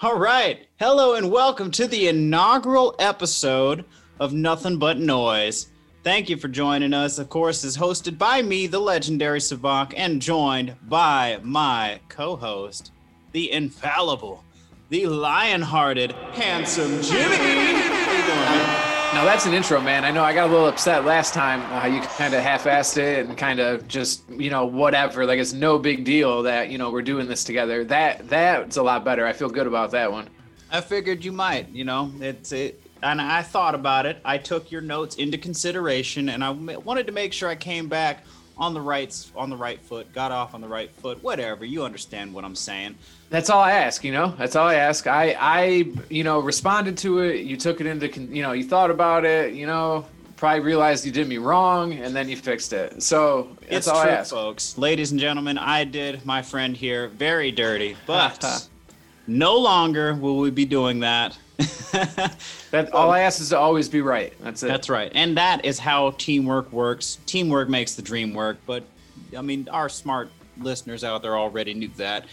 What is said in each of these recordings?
All right. Hello and welcome to the inaugural episode of Nothing But Noise. Thank you for joining us. Of course, is hosted by me, the legendary Savak, and joined by my co-host, the infallible, the lion-hearted, handsome Jimmy. Now that's an intro, man. I know I got a little upset last time. Uh, you kind of half-assed it and kind of just, you know, whatever. Like it's no big deal that you know we're doing this together. That that's a lot better. I feel good about that one. I figured you might. You know, it's it, and I thought about it. I took your notes into consideration, and I wanted to make sure I came back on the right on the right foot, got off on the right foot. Whatever, you understand what I'm saying. That's all I ask. You know, that's all I ask. I I you know responded to it. You took it into you know you thought about it. You know, probably realized you did me wrong, and then you fixed it. So that's it's all true, I ask. folks. Ladies and gentlemen, I did my friend here very dirty, but no longer will we be doing that. That all I ask is to always be right. That's it. That's right. And that is how teamwork works. Teamwork makes the dream work. But I mean, our smart listeners out there already knew that.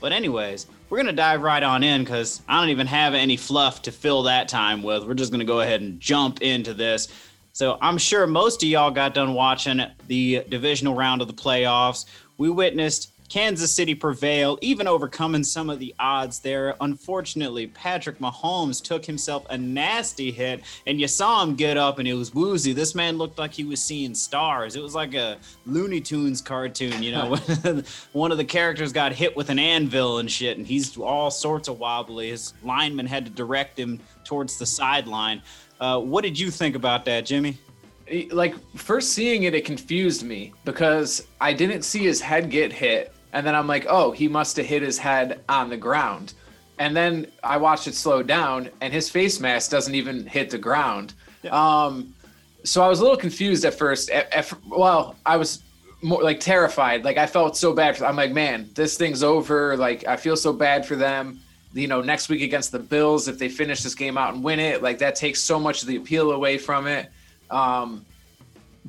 But, anyways, we're going to dive right on in because I don't even have any fluff to fill that time with. We're just going to go ahead and jump into this. So, I'm sure most of y'all got done watching the divisional round of the playoffs. We witnessed Kansas City prevail, even overcoming some of the odds there. Unfortunately, Patrick Mahomes took himself a nasty hit, and you saw him get up, and it was woozy. This man looked like he was seeing stars. It was like a Looney Tunes cartoon, you know. One of the characters got hit with an anvil and shit, and he's all sorts of wobbly. His lineman had to direct him towards the sideline. Uh, what did you think about that, Jimmy? like first seeing it, it confused me because I didn't see his head get hit, and then I'm like, oh, he must have hit his head on the ground, and then I watched it slow down, and his face mask doesn't even hit the ground. Um, so I was a little confused at first. At, at, well, I was more like terrified. Like I felt so bad. For, I'm like, man, this thing's over. Like I feel so bad for them. You know, next week against the Bills, if they finish this game out and win it, like that takes so much of the appeal away from it. Um,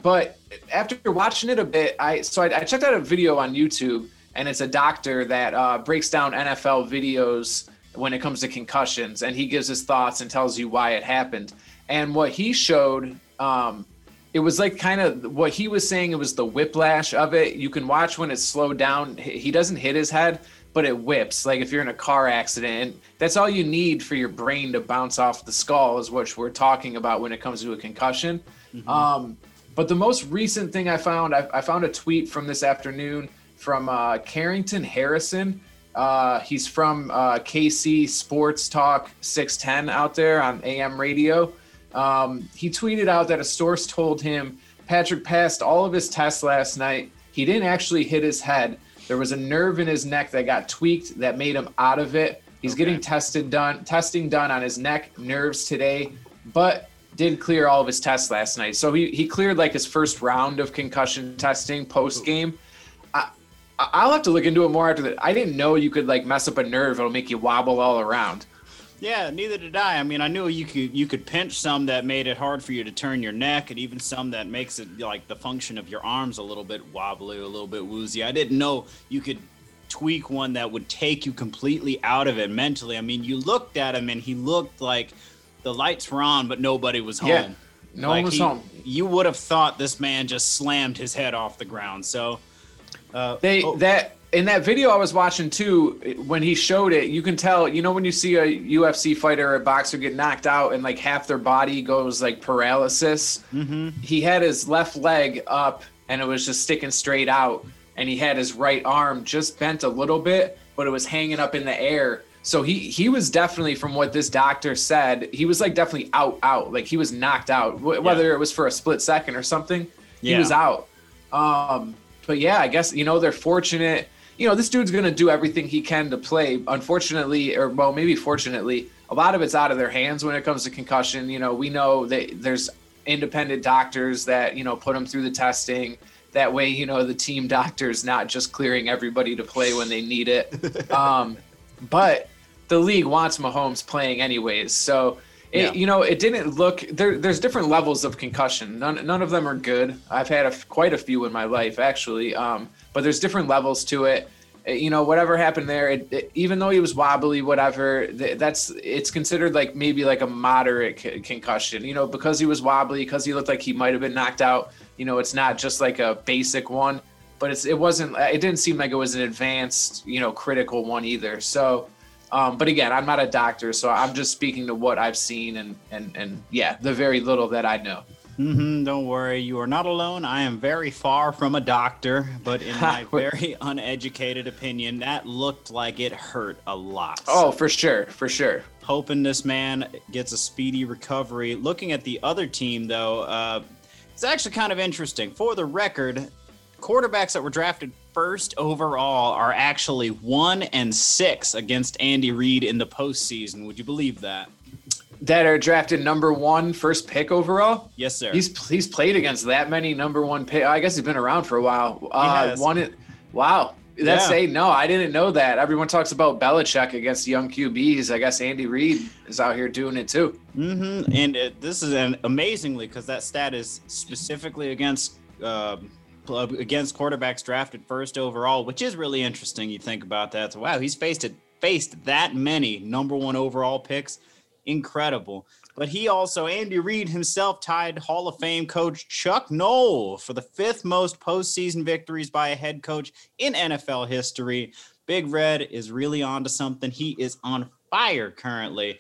but after watching it a bit, I so I, I, checked out a video on YouTube, and it's a doctor that uh, breaks down NFL videos when it comes to concussions, and he gives his thoughts and tells you why it happened. And what he showed, um, it was like kind of what he was saying. It was the whiplash of it. You can watch when it's slowed down. He doesn't hit his head, but it whips. Like if you're in a car accident, and that's all you need for your brain to bounce off the skull, is what we're talking about when it comes to a concussion. Mm-hmm. Um, but the most recent thing I found, I, I found a tweet from this afternoon from uh, Carrington Harrison. Uh, he's from uh, KC Sports Talk 610 out there on AM radio. Um, he tweeted out that a source told him Patrick passed all of his tests last night. He didn't actually hit his head. There was a nerve in his neck that got tweaked that made him out of it. He's okay. getting tested done, testing done on his neck nerves today, but did clear all of his tests last night. So he, he cleared like his first round of concussion testing post game. I'll have to look into it more after that. I didn't know you could like mess up a nerve; it'll make you wobble all around. Yeah, neither did I. I mean, I knew you could you could pinch some that made it hard for you to turn your neck, and even some that makes it like the function of your arms a little bit wobbly, a little bit woozy. I didn't know you could tweak one that would take you completely out of it mentally. I mean, you looked at him and he looked like the lights were on, but nobody was home. Yeah, no like one was he, home. You would have thought this man just slammed his head off the ground. So uh, they oh. that in that video I was watching too, when he showed it, you can tell. You know when you see a UFC fighter or a boxer get knocked out and like half their body goes like paralysis. Mm-hmm. He had his left leg up and it was just sticking straight out, and he had his right arm just bent a little bit, but it was hanging up in the air. So he he was definitely, from what this doctor said, he was like definitely out out, like he was knocked out. Whether yeah. it was for a split second or something, he yeah. was out. Um, but yeah, I guess you know they're fortunate. You know, this dude's gonna do everything he can to play. Unfortunately, or well, maybe fortunately, a lot of it's out of their hands when it comes to concussion. You know, we know that there's independent doctors that you know put them through the testing. That way, you know, the team doctor's not just clearing everybody to play when they need it. Um, but the league wants Mahomes playing anyways. So, it, yeah. you know, it didn't look there. There's different levels of concussion. None, none of them are good. I've had a, quite a few in my life actually. Um, but there's different levels to it. eh, you know, whatever happened there, it, it, even though he was wobbly, whatever, that's it's considered like maybe like a moderate c- concussion. You know, because he was wobbly, because he looked like he might have been knocked out. You know, it's not just like a basic one, but it's it wasn't. It didn't seem like it was an advanced, you know, critical one either. So. Um, but again, I'm not a doctor, so I'm just speaking to what I've seen and and and yeah, the very little that I know. Mm-hmm, don't worry, you are not alone. I am very far from a doctor, but in my very uneducated opinion, that looked like it hurt a lot. Oh, for sure, for sure. Hoping this man gets a speedy recovery. Looking at the other team, though, uh, it's actually kind of interesting. For the record, quarterbacks that were drafted first overall are actually one and six against Andy Reid in the postseason. Would you believe that? that are drafted number one first pick overall. Yes, sir. He's he's played against that many number one pick. I guess he's been around for a while. Uh, it. Wow. That's yeah. a no. I didn't know that. Everyone talks about Belichick against young QBs. I guess Andy Reid is out here doing it too. Mm-hmm. And it, this is an amazingly because that stat is specifically against uh, against quarterbacks drafted first overall, which is really interesting. You think about that. So, wow, he's faced it faced that many number one overall picks incredible. But he also, Andy Reid himself, tied Hall of Fame coach Chuck Noll for the fifth most postseason victories by a head coach in NFL history. Big Red is really on to something. He is on fire currently.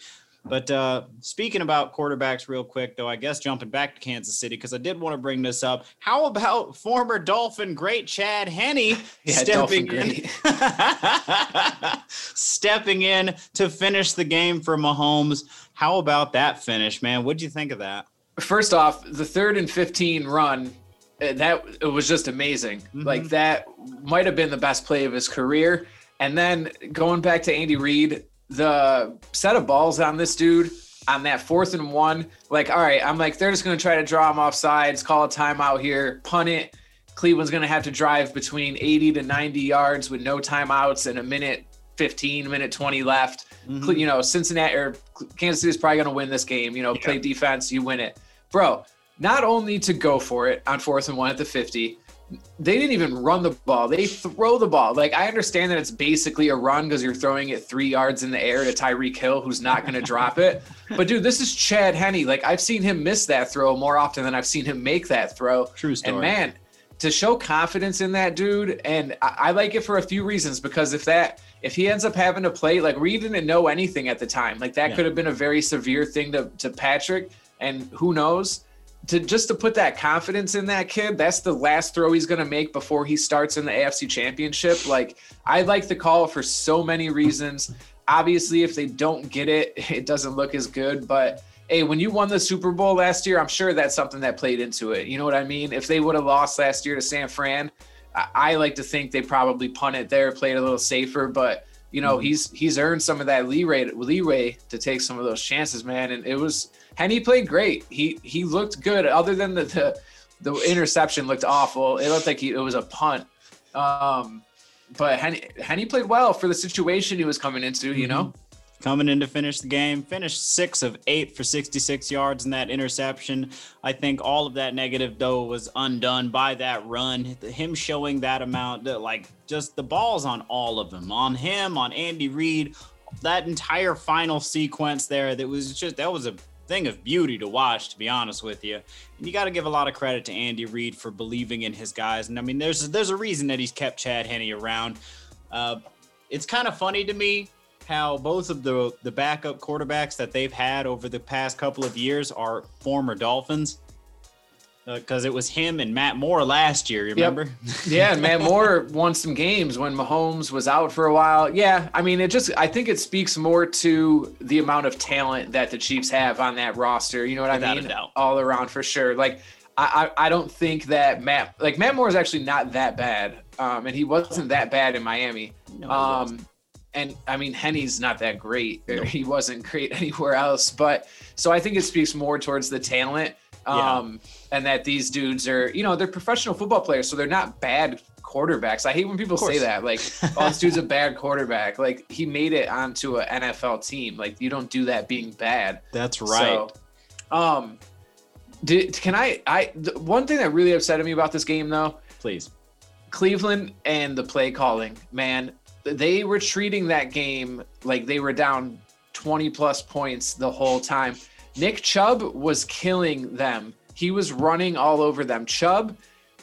But uh, speaking about quarterbacks, real quick, though, I guess jumping back to Kansas City because I did want to bring this up. How about former Dolphin great Chad Henne yeah, stepping in, stepping in to finish the game for Mahomes? How about that finish, man? What'd you think of that? First off, the third and fifteen run eh, that it was just amazing. Mm-hmm. Like that might have been the best play of his career. And then going back to Andy Reid, the set of balls on this dude on that fourth and one, like, all right, I'm like, they're just going to try to draw him off sides, call a timeout here, punt it. Cleveland's going to have to drive between 80 to 90 yards with no timeouts and a minute 15, minute 20 left. Mm-hmm. You know, Cincinnati or Kansas City is probably going to win this game. You know, yeah. play defense, you win it. Bro, not only to go for it on fourth and one at the 50, they didn't even run the ball. They throw the ball. Like I understand that it's basically a run because you're throwing it three yards in the air to Tyreek Hill, who's not going to drop it. But dude, this is Chad Henne. Like I've seen him miss that throw more often than I've seen him make that throw. True story. And man, to show confidence in that dude, and I, I like it for a few reasons. Because if that if he ends up having to play, like we didn't know anything at the time. Like that yeah. could have been a very severe thing to to Patrick, and who knows to just to put that confidence in that kid, that's the last throw he's going to make before he starts in the AFC Championship. Like I like the call for so many reasons. Obviously, if they don't get it, it doesn't look as good, but hey, when you won the Super Bowl last year, I'm sure that's something that played into it. You know what I mean? If they would have lost last year to San Fran, I, like to think they probably punted there, played a little safer, but you know, mm-hmm. he's he's earned some of that leeway leeway to take some of those chances, man. And it was and he played great. He he looked good. Other than the the, the interception looked awful. It looked like he, it was a punt. Um, but Henne, Henne played well for the situation he was coming into. You know. Mm-hmm. Coming in to finish the game, finished six of eight for 66 yards in that interception. I think all of that negative, though, was undone by that run. Him showing that amount, like just the balls on all of them, on him, on Andy Reid, that entire final sequence there. That was just that was a thing of beauty to watch, to be honest with you. And you got to give a lot of credit to Andy Reid for believing in his guys. And I mean, there's there's a reason that he's kept Chad Henne around. Uh, it's kind of funny to me how both of the the backup quarterbacks that they've had over the past couple of years are former Dolphins because uh, it was him and Matt Moore last year. Remember? Yep. yeah, Matt Moore won some games when Mahomes was out for a while. Yeah, I mean, it just I think it speaks more to the amount of talent that the Chiefs have on that roster. You know what Without I mean? All around for sure. Like I, I, I don't think that Matt like Matt Moore is actually not that bad, um, and he wasn't that bad in Miami. No, um, and I mean Henne's not that great. Nope. He wasn't great anywhere else, but so I think it speaks more towards the talent um, yeah. And that these dudes are, you know, they're professional football players, so they're not bad quarterbacks. I hate when people say that, like, "Oh, this dude's a bad quarterback." Like, he made it onto an NFL team. Like, you don't do that being bad. That's right. So, um, did, can I? I the one thing that really upset me about this game, though, please, Cleveland and the play calling, man. They were treating that game like they were down 20 plus points the whole time. Nick Chubb was killing them. He was running all over them. Chubb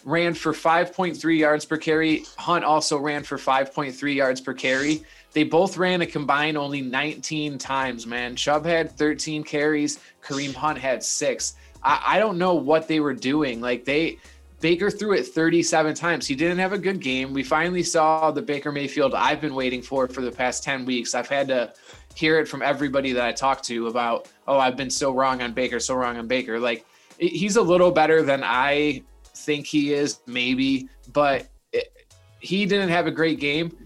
ran for 5.3 yards per carry. Hunt also ran for 5.3 yards per carry. They both ran a combined only 19 times, man. Chubb had 13 carries. Kareem Hunt had six. I, I don't know what they were doing. Like they Baker threw it 37 times. He didn't have a good game. We finally saw the Baker Mayfield I've been waiting for for the past 10 weeks. I've had to hear it from everybody that I talk to about, oh, I've been so wrong on Baker, so wrong on Baker. Like he's a little better than I think he is, maybe, but it, he didn't have a great game.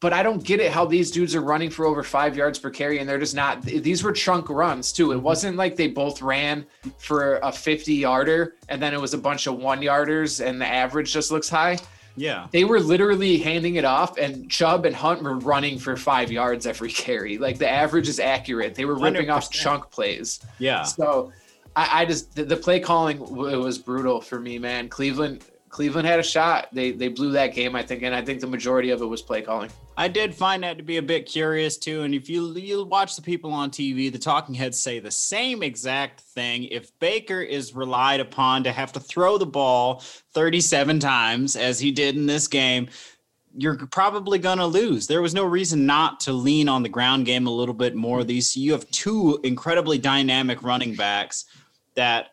But I don't get it how these dudes are running for over five yards per carry and they're just not. These were chunk runs too. It wasn't like they both ran for a 50 yarder and then it was a bunch of one yarders and the average just looks high. Yeah. They were literally handing it off, and Chubb and Hunt were running for five yards every carry. Like the average is accurate. They were ripping 100%. off chunk plays. Yeah. So I, I just the, the, play calling was brutal for me, man. Cleveland Cleveland had a shot. They they blew that game, I think, and I think the majority of it was play calling. I did find that to be a bit curious too. And if you you watch the people on TV, the talking heads say the same exact thing. If Baker is relied upon to have to throw the ball 37 times as he did in this game, you're probably going to lose. There was no reason not to lean on the ground game a little bit more. These you have two incredibly dynamic running backs that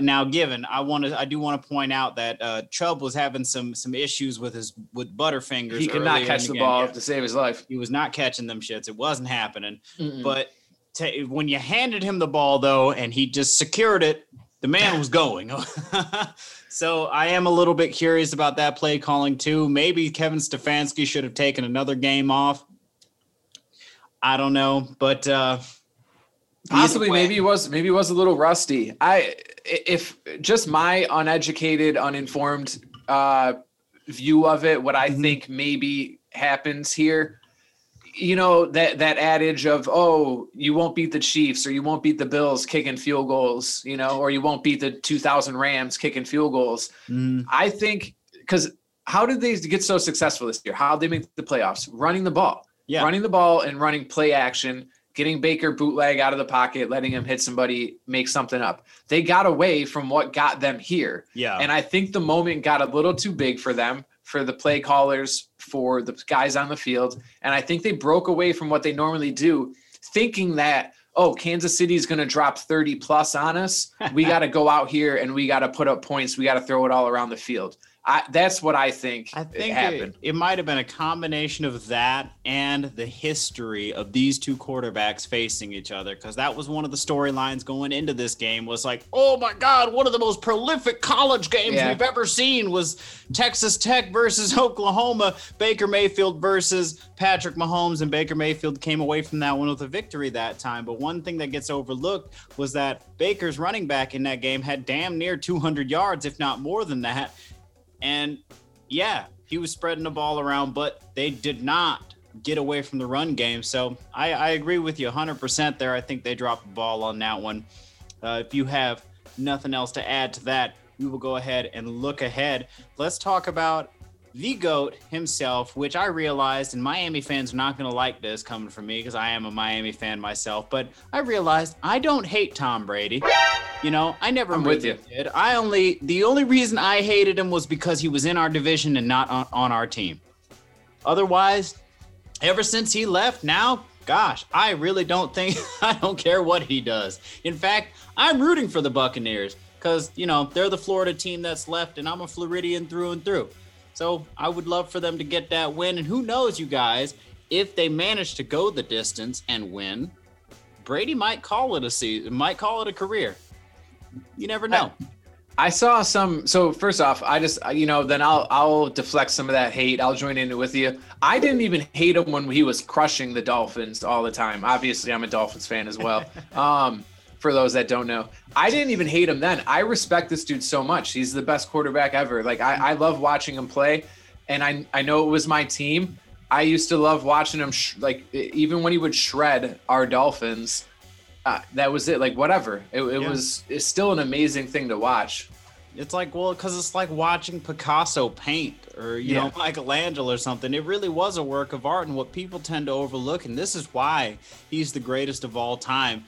now given i want to i do want to point out that uh chubb was having some some issues with his with butterfingers he could not catch the, the ball yeah. to save his life. He was not catching them shits. It wasn't happening. Mm-mm. but when you handed him the ball though and he just secured it the man was going. So i am a little bit curious about that play calling too. Maybe kevin stefanski should have taken another game off. I don't know. But uh Possibly, maybe he was maybe he was a little rusty. I if just my uneducated, uninformed uh, view of it, what I mm-hmm. think maybe happens here, you know that that adage of oh you won't beat the Chiefs or you won't beat the Bills kicking field goals, you know, or you won't beat the 2000 Rams kicking field goals. Mm. I think because how did they get so successful this year? How did they make the playoffs? Running the ball, yeah, running the ball and running play action getting Baker bootleg out of the pocket, letting him hit somebody, make something up. They got away from what got them here. Yeah. And I think the moment got a little too big for them, for the play callers, for the guys on the field. And I think they broke away from what they normally do, thinking that, oh, Kansas City is going to drop 30 plus on us. We got to go out here and we got to put up points. We got to throw it all around the field. I, that's what I think. I think happened. It, it might have been a combination of that and the history of these two quarterbacks facing each other, because that was one of the storylines going into this game. Was like, oh my God, one of the most prolific college games yeah. we've ever seen was Texas Tech versus Oklahoma, Baker Mayfield versus Patrick Mahomes, and Baker Mayfield came away from that one with a victory that time. But one thing that gets overlooked was that Baker's running back in that game had damn near 200 yards, if not more than that and yeah, he was spreading the ball around, but they did not get away from the run game. So I, I agree with you 100% there. I think they dropped the ball on that one. Uh, if you have nothing else to add to that, we will go ahead and look ahead. Let's talk about the GOAT himself, which I realized, and Miami fans are not going to like this coming from me because I am a Miami fan myself, but I realized I don't hate Tom Brady. You know, I never I'm with you. did. I only, the only reason I hated him was because he was in our division and not on, on our team. Otherwise, ever since he left, now, gosh, I really don't think, I don't care what he does. In fact, I'm rooting for the Buccaneers because, you know, they're the Florida team that's left, and I'm a Floridian through and through. So I would love for them to get that win. And who knows, you guys, if they manage to go the distance and win, Brady might call it a season, might call it a career. You never know. I, I saw some. So first off, I just you know then I'll I'll deflect some of that hate. I'll join in with you. I didn't even hate him when he was crushing the Dolphins all the time. Obviously, I'm a Dolphins fan as well. um, for those that don't know. I didn't even hate him then. I respect this dude so much. He's the best quarterback ever. Like I, I love watching him play, and I I know it was my team. I used to love watching him. Sh- like even when he would shred our Dolphins, uh, that was it. Like whatever. It, it yeah. was. It's still an amazing thing to watch. It's like, well, because it's like watching Picasso paint or, you Yeah. know, Michelangelo or something. It really was a work of art and what people tend to overlook. And this is why he's the greatest of all time.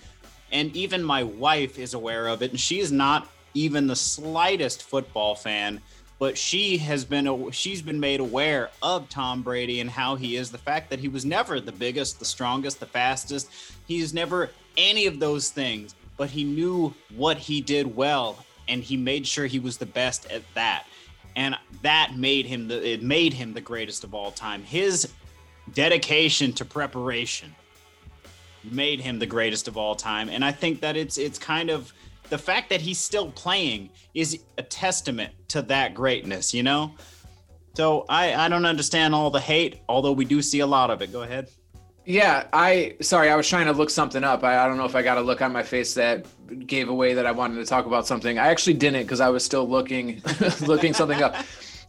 And even my wife is aware of it. And she's not even the slightest football fan, but she has been, she's been made aware of Tom Brady and how he is. The fact that he was never the biggest, the strongest, the fastest. He's never any of those things, but he knew what he did well and he made sure he was the best at that and that made him the it made him the greatest of all time his dedication to preparation made him the greatest of all time and i think that it's it's kind of the fact that he's still playing is a testament to that greatness you know so i i don't understand all the hate although we do see a lot of it go ahead Yeah, I sorry, I was trying to look something up. I, I don't know if I got a look on my face that gave away that I wanted to talk about something. I actually didn't because I was still looking looking something up.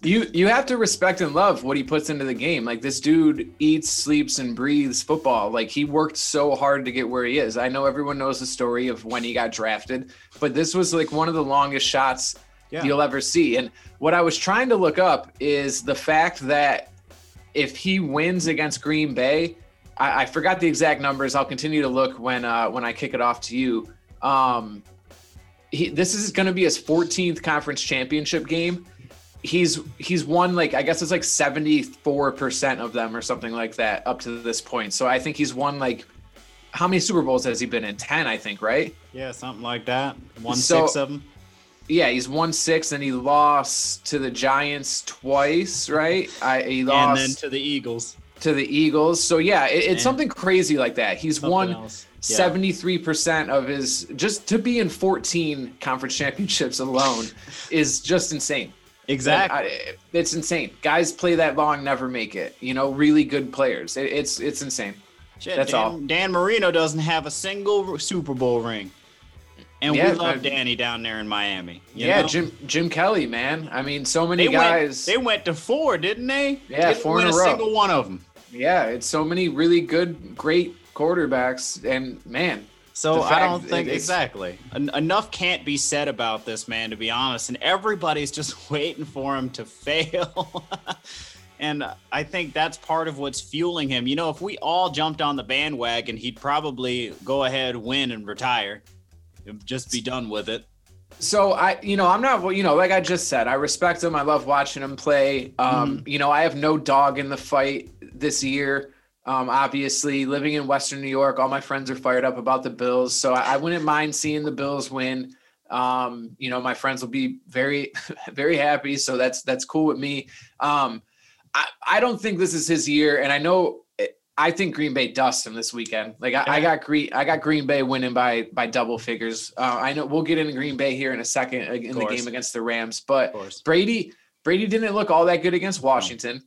You you have to respect and love what he puts into the game. Like this dude eats, sleeps, and breathes football. Like he worked so hard to get where he is. I know everyone knows the story of when he got drafted, but this was like one of the longest shots Yeah. you'll ever see. And what I was trying to look up is the fact that if he wins against Green Bay, I, I forgot the exact numbers. I'll continue to look when uh, when I kick it off to you. Um, he, this is going to be his 14th conference championship game. He's he's won like I guess it's like 74 percent of them or something like that up to this point. So I think he's won like how many Super Bowls has he been in? 10, I think, right? yeah something like that one So- six of them Yeah, he's won six and he lost to the Giants twice, right? I, he lost and then to the eagles to the Eagles. So yeah, it, it's something crazy like that. He's Something won else. Yeah. seventy-three percent of his just to be in fourteen conference championships alone is just insane. Exactly I- it's insane. Guys play that long, never make it. You know, really good players. It, it's it's insane. Shit, That's Dan, all. Dan Marino doesn't have a single Super Bowl ring, and Yeah, we love I- Danny down there in Miami. yeah, know? Jim Jim Kelly, man. I mean, so many They guys. went. They went to four, didn't they? Yeah, Didn't four in a row. single one of them. yeah, it's so many really good, great quarterbacks, and man, So I don't think exactly En- enough can't be said about this man, to be honest. And everybody's just waiting for him to fail. and I think that's part of what's fueling him. You know, if we all jumped on the bandwagon, he'd probably go ahead, win, and retire. Just be done with it. So I, you know, I'm not, you know, like I just said, I respect him. I love watching him play. Um, You know, I have no dog in the fight this year. Um, obviously, living in Western New York, all my friends are fired up about the Bills, so I, I wouldn't mind seeing the Bills win. Um, you know, my friends will be very, very happy. So that's that's cool with me. Um, I, I don't think this is his year, and I know I think Green Bay dusts him this weekend. Like I, I got Green, I got Green Bay winning by by double figures. Uh, I know we'll get into Green Bay here in a second uh, in the game against the Rams, but Brady Brady didn't look all that good against Washington,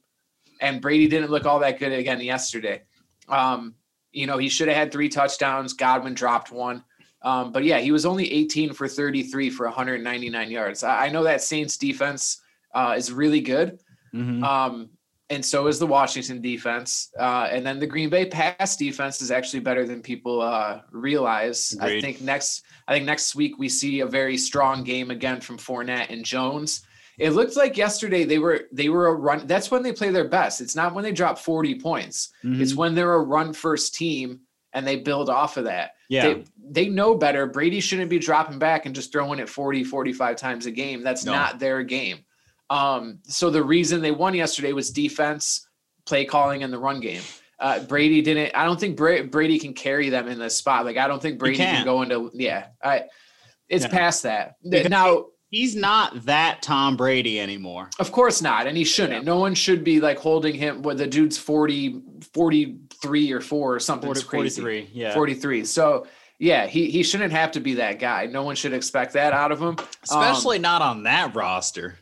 and Brady didn't look all that good again yesterday. Um, you know, he should have had three touchdowns. Godwin dropped one. Um, but yeah, he was only 18 for 33 for 199 yards. I, I know that Saints defense uh, is really good. Mhm. Um, and so is the Washington defense. Uh, and then the Green Bay pass defense is actually better than people uh, realize. I think next, I think next week we see a very strong game again from Fournette and Jones. It looked like yesterday they were they were a run. That's when they play their best. It's not when they drop 40 points. Mhm. It's when they're a run first team and they build off of that. yeah. They, they know better. Brady shouldn't be dropping back and just throwing it 40, 45 times a game. That's No. not their game. Um, so the reason they won yesterday was defense, play calling, and the run game. Uh, Brady didn't. I don't think Bra- Brady can carry them in this spot. Like I don't think Brady can go into. Yeah, I. It's Yeah. past that Because now. He's not that Tom Brady anymore. Of course not, and he shouldn't. No one should be like holding him. Where the dude's 40, 43 or four or something 40, crazy. 43. Yeah. 43. So yeah, he he shouldn't have to be that guy. No one should expect that out of him. Um, Especially not on that roster.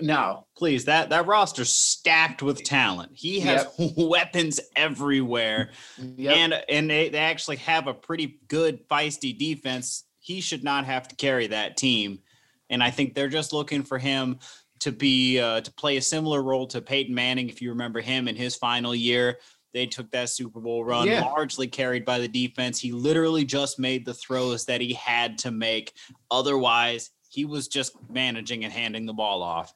no. Please, that that roster's stacked with talent. He has weapons everywhere, Yep. and and they, they actually have a pretty good feisty defense. He should not have to carry that team, and I think they're just looking for him to be uh, to play a similar role to Peyton Manning. If you remember him in his final year, they took that Super Bowl run Yeah. largely carried by the defense. He literally just made the throws that he had to make. Otherwise, he was just managing and handing the ball off.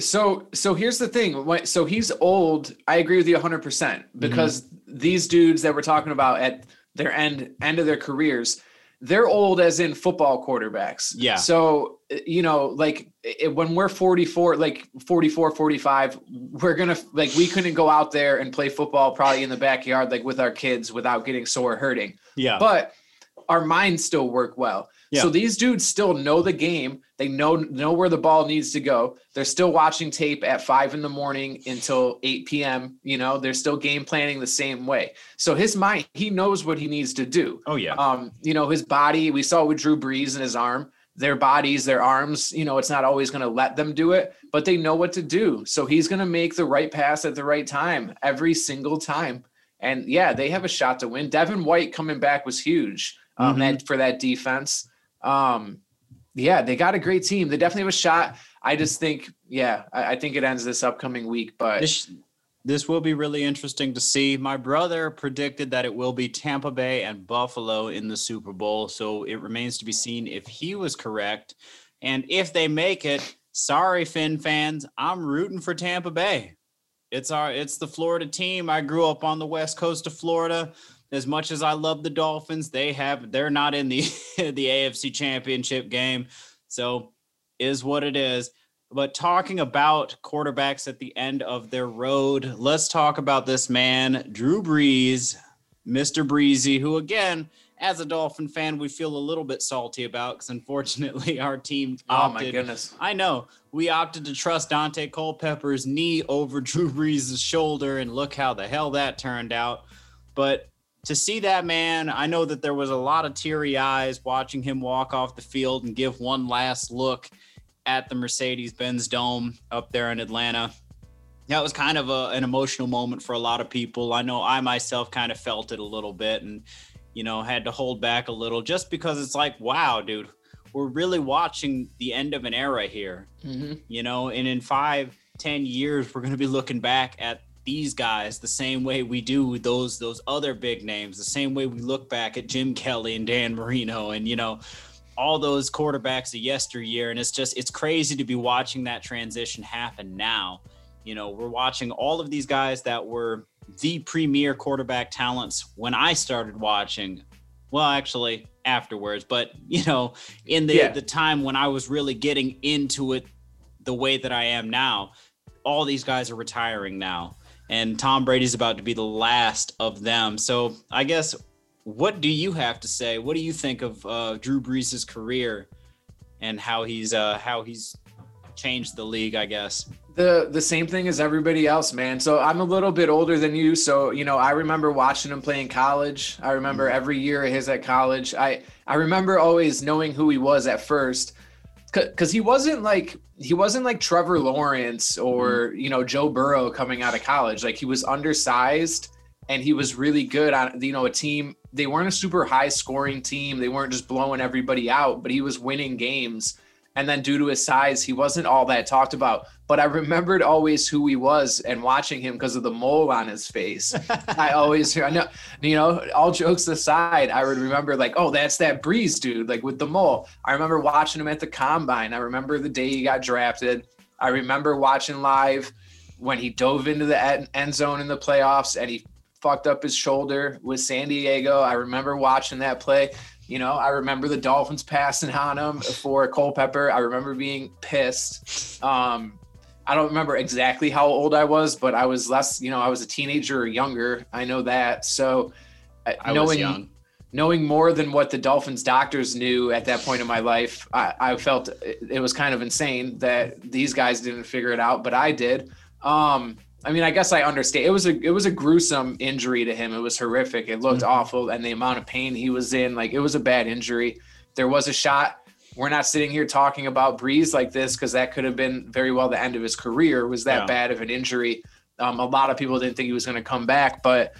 So so here's the thing. So he's old. I agree with you 100 percent Mm-hmm. because these dudes that we're talking about at their end end of their careers, they're old as in football quarterbacks. Yeah. So you know, like it, when we're 44, like 44, 45, we're gonna like we couldn't go out there and play football probably in the backyard like with our kids without getting sore hurting Yeah. but our minds still work well. Yeah. So these dudes still know the game. They know know where the ball needs to go. They're still watching tape at five in the morning until 8 p.m. You know, they're still game planning the same way. So his mind, he knows what he needs to do. oh yeah. Um, you know, his body, we saw with Drew Brees and his arm, their bodies, their arms, you know, it's not always going to let them do it, but they know what to do. So he's going to make the right pass at the right time every single time. And yeah, they have a shot to win. Devin White coming back was huge um, Mhm. that, for that defense. Um, yeah, they got a great team. They definitely have a shot. I just think, yeah, I, I think it ends this upcoming week, but this this will be really interesting to see. My brother predicted that it will be Tampa Bay and Buffalo in the Super Bowl, so it remains to be seen if he was correct. And if they make it, sorry Fin fans, I'm rooting for Tampa Bay. It's our it's the Florida team. I grew up on the west coast of Florida. As much as I love the Dolphins, they have they're not in the the AFC Championship game. So is what it is. But talking about quarterbacks at the end of their road, let's talk about this man, Drew Brees, Mr. Breezy, who again, as a Dolphin fan, we feel a little bit salty about because unfortunately our team oh my opted. goodness. I know we opted to trust Daunte Culpepper's knee over Drew Brees' shoulder, and look how the hell that turned out. But to see that man, I know that there was a lot of teary eyes watching him walk off the field and give one last look at the Mercedes Benz Dome up there in Atlanta. That was kind of a, an emotional moment for a lot of people. I know I myself kind of felt it a little bit and, you know, had to hold back a little just because it's like, wow, dude, we're really watching the end of an era here Mhm. you know and in five ten years we're going to be looking back at these guys the same way we do those those other big names the same way we look back at jim kelly and dan marino and you know all those quarterbacks of yesteryear. And it's just it's crazy to be watching that transition happen now. You know we're watching all of these guys that were the premier quarterback talents when i started watching well actually afterwards but you know in the Yeah. the time when i was really getting into it the way that i am now all these guys are retiring now and tom brady's about to be the last of them so i guess what do you have to say what do you think of uh, drew brees' career and how he's uh, how he's changed the league i guess the the same thing as everybody else, man. So I'm a little bit older than you, so you know I remember watching him play in college. I remember every year of his at college. I I remember always knowing who he was at first, because he wasn't like he wasn't like Trevor Lawrence or mm-hmm. you know Joe Burrow coming out of college. Like he was undersized and he was really good on you know a team. They weren't a super high scoring team. They weren't just blowing everybody out, but he was winning games. And then due to his size, he wasn't all that talked about. But I remembered always who he was and watching him because of the mole on his face. I always I know, you know, all jokes aside, I would remember like, oh, that's that Brees dude, like with the mole. I remember watching him at the combine. I remember the day he got drafted. I remember watching live when he dove into the end end zone in the playoffs and he fucked up his shoulder with San Diego. I remember watching that play. You know, I remember the Dolphins passing on him for Culpepper. I remember being pissed. Um, I don't remember exactly how old I was, but I was less, you know, I was a teenager or younger. I know that. So uh, i knowing was young knowing more than what the Dolphins doctors knew at that point in my life, I, I felt it, it was kind of insane that these guys didn't figure it out, but I did. Um, I mean, I guess I understand. It was a it was a gruesome injury to him. It was horrific. It looked Mhm. awful, and the amount of pain he was in, like it was a bad injury. There was a shot. We're not sitting here talking about Brees like this because that could have been very well the end of his career. Was that Yeah. bad of an injury? Um, a lot of people didn't think he was going to come back, but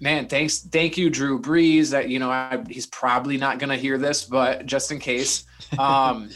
man, thanks, thank you, Drew Brees. That you know, I, he's probably not going to hear this, but just in case, um,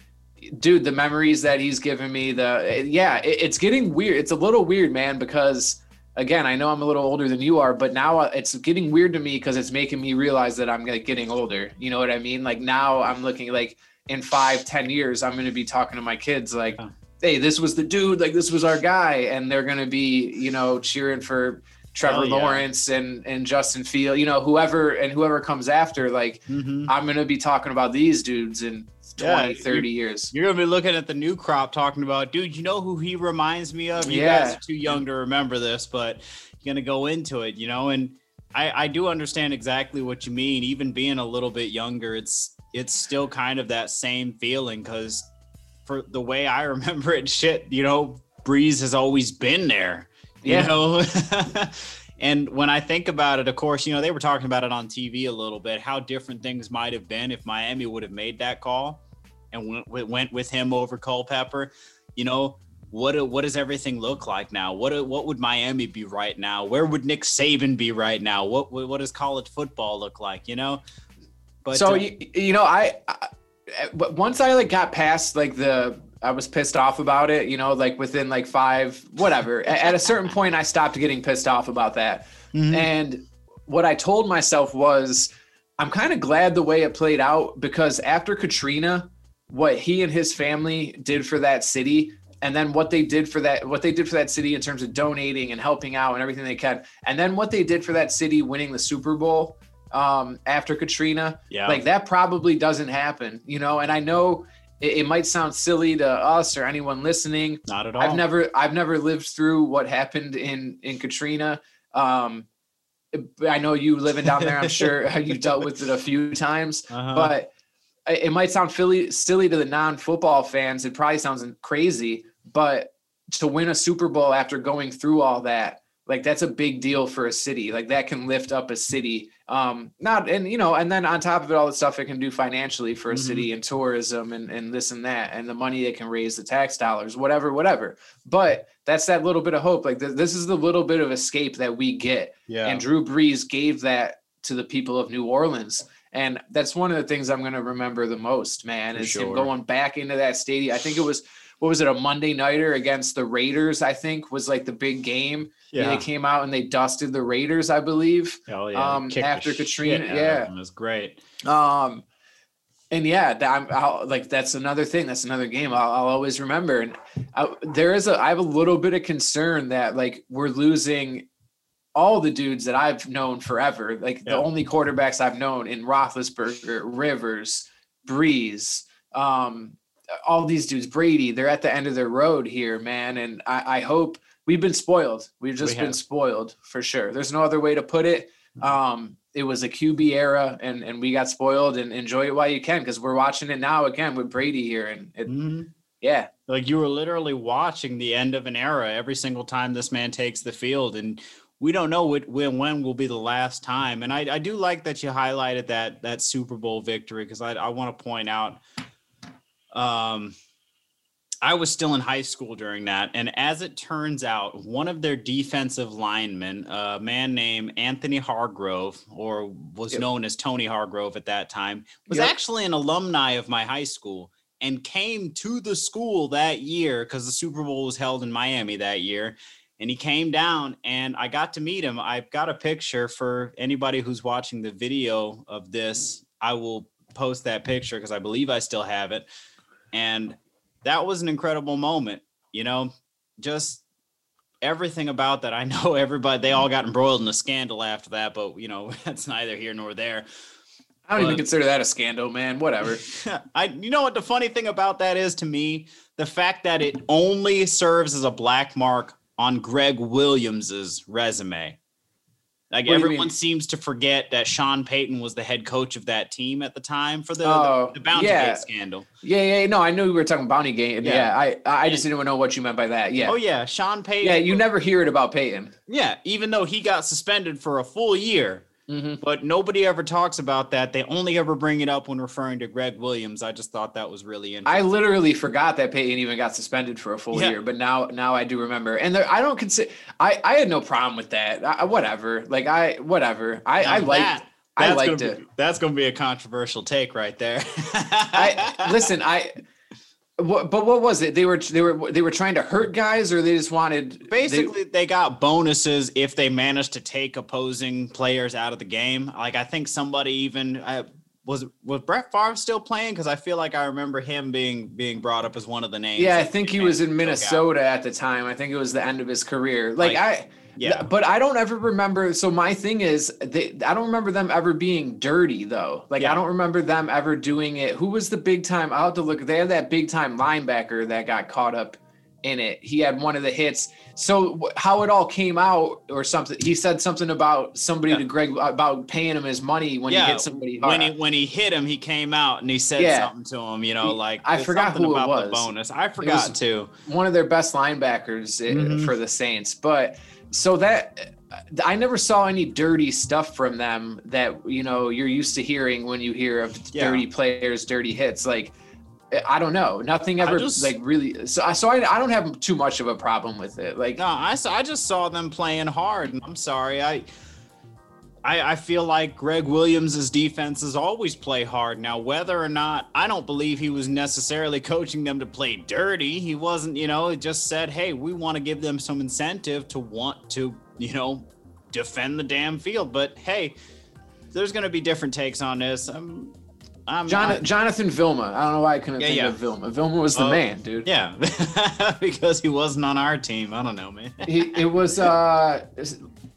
dude, the memories that he's given me, the yeah, it, it's getting weird. It's a little weird, man, because again, I know I'm a little older than you are, but now uh, it's getting weird to me because it's making me realize that I'm like getting older. You know what I mean? Like now I'm looking like in five, ten years, I'm going to be talking to my kids like. "Hey, this was the dude. Like, this was our guy," and they're going to be, you know, cheering for Trevor yeah. Lawrence and and Justin Field, you know, whoever and whoever comes after. Like, Mhm. I'm going to be talking about these dudes in 20, Yeah, 30 years. You're gonna be looking at the new crop, talking about, dude. You know who he reminds me of? You Yeah. guys are too young to remember this, but you're gonna go into it, you know. And I, I do understand exactly what you mean. Even being a little bit younger, it's it's still kind of that same feeling because for the way I remember it, shit, you know, Brees has always been there. You Yeah. know. And when I think about it, of course, you know, they were talking about it on TV a little bit, how different things might have been if Miami would have made that call and went, went- with him over Culpepper. You know, what what does everything look like now? What what would Miami be right now? Where would Nick Saban be right now? What what what does college football look like? You know, but so uh, you, you know I, I but once i like got past like the i was pissed off about it you know like within like five whatever at a certain point i stopped getting pissed off about that Mhm. and what i told myself was i'm kind of glad the way it played out because after katrina what he and his family did for that city and then what they did for that what they did for that city in terms of donating and helping out and everything they can and then what they did for that city winning the super bowl um, after katrina yeah, like that probably doesn't happen, you know. And I know it, it might sound silly to us or anyone listening. not at all. I've never I've never lived through what happened in in Katrina. Um, I know you living down there. I'm sure you've dealt with it a few times, Uh-huh. but it it might sound silly silly to the non-football fans. It probably sounds crazy, but to win a Super Bowl after going through all that, like that's a big deal for a city. Like that can lift up a city. Um, not and you know, and then on top of it, all the stuff it can do financially for a Mhm. city and tourism and and this and that, and the money it can raise, the tax dollars, whatever, whatever. But that's that little bit of hope. Like th- this is the little bit of escape that we get. yeah, And Drew Brees gave that to the people of New Orleans. And that's one of the things I'm going to remember the most, man, For is him going back into that stadium. I think it was, what was it, a Monday nighter against the Raiders, I think was like the big game. And yeah. they came out and they dusted the Raiders, I believe. Hell yeah. um, Kicked after Katrina, yeah. them. it was great. Um, and yeah, that I'm I'll, like that's another thing. That's another game I'll, I'll always remember. And I, there is a I have a little bit of concern that like we're losing all the dudes that I've known forever. Like the only quarterbacks I've known in Roethlisberger, Rivers, Brees, um, all these dudes, Brady. They're at the end of their road here, man. And I, I hope we've been spoiled. We've just We been spoiled for sure. There's no other way to put it. Um, it was a QB era, and and we got spoiled. And enjoy it while you can, because we're watching it now again with Brady here, and it, Mhm. yeah, Like you were literally watching the end of an era every single time this man takes the field, and we don't know what, when when will be the last time. And I, I do like that you highlighted that that Super Bowl victory because I, I want to point out, um, I was still in high school during that, and as it turns out, one of their defensive linemen, a man named Anthony Hargrove, or was Yep. known as Tony Hargrove at that time, was Yep. actually an alumni of my high school and came to the school that year because the Super Bowl was held in Miami that year. And he came down and I got to meet him. I've got a picture for anybody who's watching the video of this. I will post that picture because I believe I still have it. And that was an incredible moment, you know, just everything about that. I know everybody, they all got embroiled in a scandal after that, but, you know, that's neither here nor there. I don't even consider that a scandal, man. Whatever. I you know what the funny thing about that is to me the fact that it only serves as a black mark on Gregg Williams's resume. Like What everyone seems to forget that Sean Payton was the head coach of that team at the time for the Oh, the, the Bounty yeah. Gate scandal. Yeah, yeah, no, I knew we were talking bounty game. Yeah, Yeah. I I just didn't know what you meant by that. Yeah. Oh yeah, Sean Payton. Yeah, you never hear it about Payton. Yeah, even though he got suspended for a full year, Mm-hmm. but nobody ever talks about that. They only ever bring it up when referring to Gregg Williams. I just thought that was really interesting. I literally forgot that Payton even got suspended for a full Yeah. year, but now now I do remember. And there, I don't consider I I had no problem with that. I, whatever, like I whatever. I I Now liked that- I liked it. Be, that's gonna be a controversial take right there. I listen. I. What, but what was it? They were they were they were trying to hurt guys, or they just wanted Basically, they, got bonuses if they managed to take opposing players out of the game. Like I think somebody even, I, was was Brett Favre still playing? Because I feel like I remember him being being brought up as one of the names. Yeah, I think he was in. Minnesota at the time. I think it was the end of his career. Like, Like, I, Yeah, but I don't ever remember. So my thing is, they, I don't remember them ever being dirty though. Like, Yeah. I don't remember them ever doing it. Who was the big time? I'll have to look. They had that big time linebacker that got caught up in it. He had one of the hits. So how it all came out or something? He said something about somebody Yeah. to Gregg about paying him his money when Yeah, he hit somebody when he when he hit him, he came out and he said Yeah. something to him. You know, like I forgot something who it about the was. bonus. I forgot was- too. one of their best linebackers uh, Mhm. for the Saints. But so that I never saw any dirty stuff from them that you know you're used to hearing when you hear of Yeah. dirty players, dirty hits. Like I don't know, nothing ever just- like really. So I so I, I don't have too much of a problem with it. Like No, I I just saw them playing hard. and I'm sorry, I. I, I feel like Gregg Williams' defenses always play hard. Now, whether or not I don't believe he was necessarily coaching them to play dirty, he wasn't, you know, it just said, hey, we want to give them some incentive to want to, you know, defend the damn field. But hey, there's going to be different takes on this. I'm, I'm, John, I- Jonathan Vilma. I don't know why I couldn't Yeah, think yeah. of Vilma. Vilma was the Oh, man, dude. yeah, because he wasn't on our team. I don't know, man. he, it was uh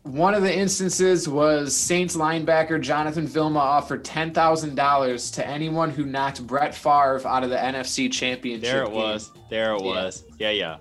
one of the instances was Saints linebacker Jonathan Vilma offered ten thousand dollars to anyone who knocked Brett Favre out of the NFC Championship. There it game. was. There it Yeah. was. Yeah, yeah.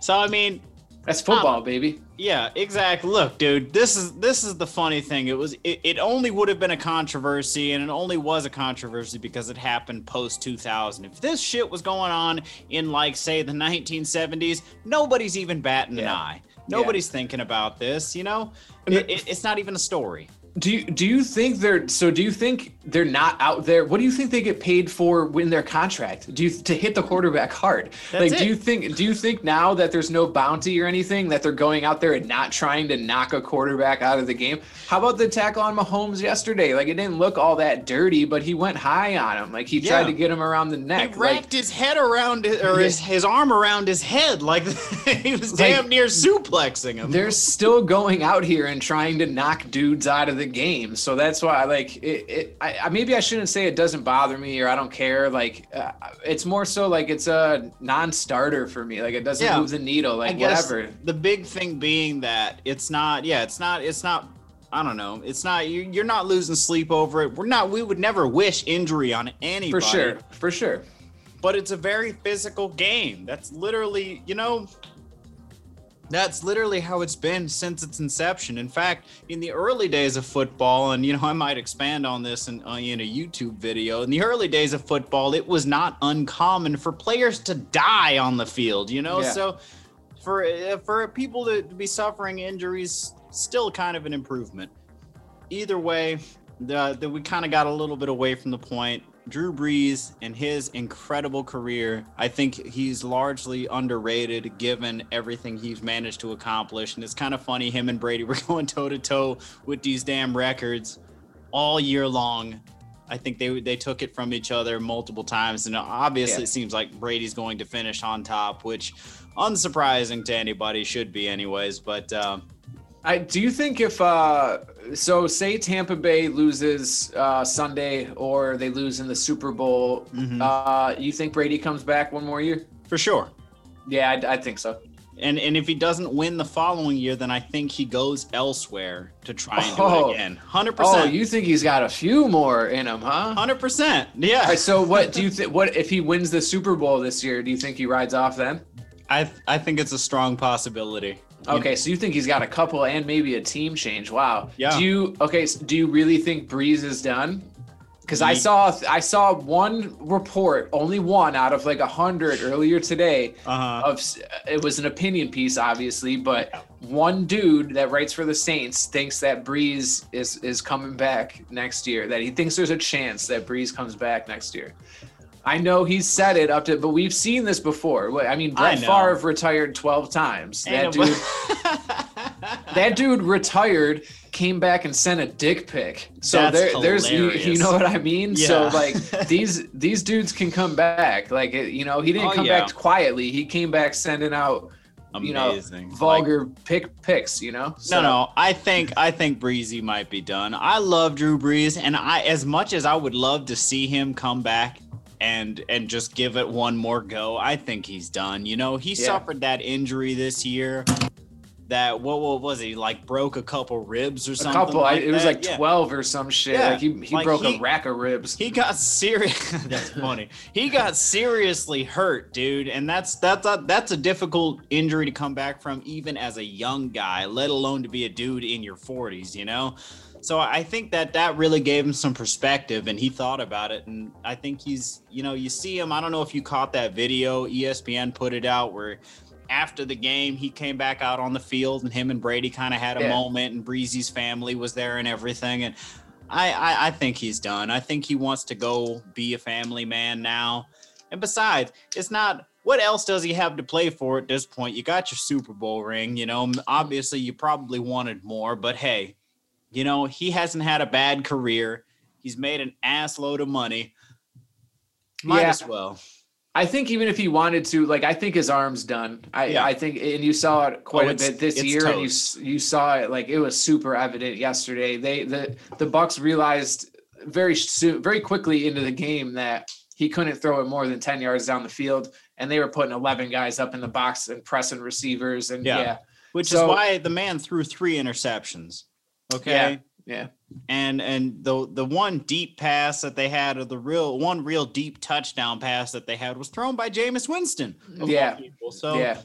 So I mean, That's football, um, baby. yeah, exactly. Look, dude, this is this is the funny thing. It was it, it only would have been a controversy, and it only was a controversy because it happened post 2000. If this shit was going on in like say the 1970s, nobody's even batting an eye. Nobody's thinking about this. You know, it, it, it's not even a story. Do you do you think they're so? Do you think they're not out there? What do you think they get paid for in their contract? Do you to hit the quarterback hard? That's like, do it. you think do you think now that there's no bounty or anything that they're going out there and not trying to knock a quarterback out of the game? How about the tackle on Mahomes yesterday? Like it didn't look all that dirty, but he went high on him. Like he tried to get him around the neck He wrapped Like his head around it, or his, his arm around his head, like he was Like, damn near suplexing him. they're still going out here and trying to knock dudes out of the game. So that's why, like, it, it I, maybe I shouldn't say it doesn't bother me or I don't care. Like, uh, it's more so like it's a non-starter for me. Like, it doesn't Yeah. move the needle. Like, whatever. the big thing being that it's not, yeah, it's not, it's not. I don't know. It's not you. You're not losing sleep over it. We're not. We would never wish injury on anybody. For sure. For sure. But it's a very physical game. That's literally, you know, that's literally how it's been since its inception. In fact, in the early days of football, and you know, I might expand on this in, uh, in a YouTube video. In the early days of football, it was not uncommon for players to die on the field. You know, Yeah. so for uh, for people to, be suffering injuries, still kind of an improvement. Either way, the, the we kind of got a little bit away from the point. Drew Brees and his incredible career, I think he's largely underrated given everything he's managed to accomplish. And it's kind of funny, him and Brady were going toe to toe with these damn records all year long. I think they they took it from each other multiple times, and obviously Yeah. it seems like Brady's going to finish on top, which unsurprising to anybody should be, anyways. But um, I do you think if uh so say Tampa Bay loses uh Sunday or they lose in the Super Bowl, Mhm. uh you think Brady comes back one more year? for sure, Yeah, I, I think so. And and if he doesn't win the following year, then I think he goes elsewhere to try and do Oh. it again. Hundred Oh, percent. Oh, you think he's got a few more in him, huh? Hundred percent. Yeah. All right, so what do you think? What if he wins the Super Bowl this year? Do you think he rides off then? I I think it's a strong possibility. Okay, so you think he's got a couple and maybe a team change? Wow. Yeah. Do you okay? So do you really think Brees is done? Because I saw I saw one report, only one out of like a hundred earlier today. Uh-huh. Of it was an opinion piece, obviously, but one dude that writes for the Saints thinks that Brees is is coming back next year. That he thinks there's a chance that Brees comes back next year. I know he's said it up to, but we've seen this before. I mean, Brett know. Favre retired 12 times. That dude, that dude retired, came back and sent a dick pic. So That's there, there's, you, you know what I mean? So like these these dudes can come back. Like you know, he didn't Oh, come yeah. back quietly. He came back sending out you know Amazing. vulgar pick picks. You know. No, no. I think I think Breezy might be done. I love Drew Brees, and I as much as I would love to see him come back and and just give it one more go, I think he's done. You know, he Yeah. suffered that injury this year. That what, what was he like? Broke a couple ribs or something. A couple. I, like it was like Yeah. twelve or some shit. Yeah, Like he he like broke he- a rack of ribs. He got serious. that's funny. He got seriously hurt, dude, and that's that's a that's a difficult injury to come back from, even as a young guy, let alone to be a dude in your forties. You know, so I think that that really gave him some perspective, and he thought about it, and I think he's, you know, you see him. I don't know if you caught that video. ESPN put it out where. After the game, he came back out on the field, and him and Brady kind of had a Yeah. moment, and Breezy's family was there and everything. And I, I I think he's done. I think he wants to go be a family man now. And besides, it's not what else does he have to play for at this point? You got your Super Bowl ring, you know. Obviously, you probably wanted more, but hey, you know, he hasn't had a bad career. He's made an ass load of money. Might Yeah. as well. I think even if he wanted to, like, I think his arm's done. I, Yeah. I think, and you saw it quite Oh, a bit this year, and you you saw it like it was super evident yesterday. They the the Bucks realized very soon, very quickly into the game that he couldn't throw it more than ten yards down the field, and they were putting eleven guys up in the box and pressing receivers, and Yeah. yeah, Which So- is why the man threw three interceptions. Okay. yeah. yeah. and and the the one deep pass that they had, or the real one real deep touchdown pass that they had, was thrown by Jameis Winston. Mm-hmm. Yeah. people. So yeah.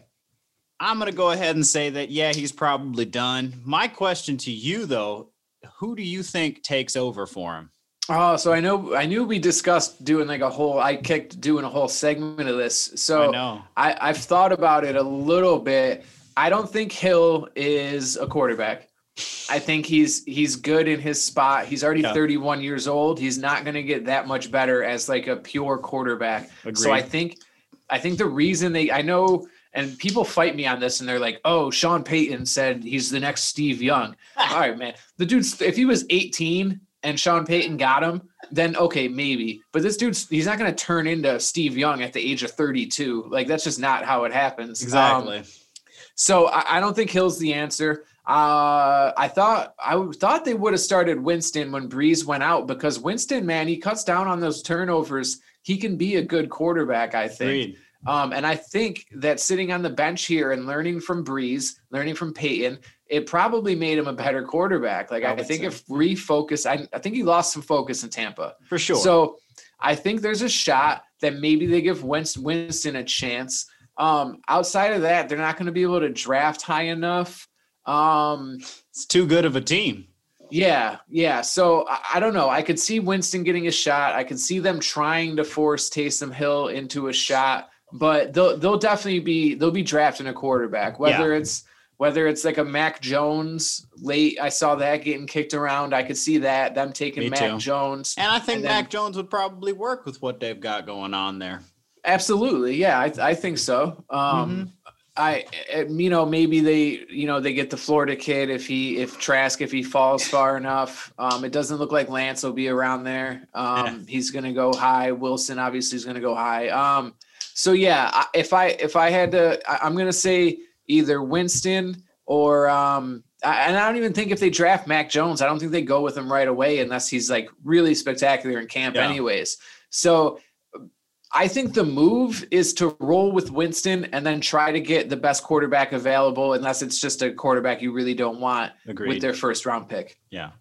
I'm gonna go ahead and say that yeah, he's probably done. My question to you though, who do you think takes over for him? Oh, so I know I knew we discussed doing like a whole I kicked doing a whole segment of this. So I know. I, I've thought about it a little bit. I don't think Hill is a quarterback. I think he's he's good in his spot. He's already Yeah. 31 years old. He's not going to get that much better as like a pure quarterback. So I think I think the reason they I know and people fight me on this and they're like, "Oh, Sean Payton said he's the next Steve Young." All right, man. The dude's if he was 18 and Sean Payton got him, then okay, maybe. But this dude's he's not going to turn into Steve Young at the age of 32. Like that's just not how it happens. Um, Exactly. so I, I don't think Hill's the answer. Uh, I thought I thought they would have started Winston when Brees went out because Winston, man, he cuts down on those turnovers. He can be a good quarterback, I think. Um, and I think that sitting on the bench here and learning from Brees, learning from Payton, it probably made him a better quarterback. Like I I, think say. if refocus, I, I think he lost some focus in Tampa. For sure. So I think there's a shot that maybe they give Winston, Winston a chance. Um, outside of that, they're not going to be able to draft high enough. Um, it's too good of a team. yeah, yeah. So I, don't know. I could see Winston getting a shot. I could see them trying to force Taysom Hill into a shot, but they'll they'll definitely be they'll be drafting a quarterback. Whether it's whether it's like a Mac Jones late, I saw that getting kicked around. I could see that them taking Me Mac too. Jones. And I think And then- Mac Jones would probably work with what they've got going on there. Absolutely, yeah, I, I think so. Um, I, I- you know, maybe they, you know, they get the Florida kid if he, if Trask, if he falls far enough. Um, it doesn't look like Lance will be around there. Um, he's gonna go high. Wilson obviously is gonna go high. Um, so yeah, if I, if I had to, I, I'm gonna say either Winston or, um, I, and I don't even think if they draft Mac Jones, I don't think they go with him right away unless he's like really spectacular in camp, Yeah. anyways. So I think the move is to roll with Winston and then try to get the best quarterback available, unless it's just a quarterback you really don't want Agreed. with their first round pick. Yeah.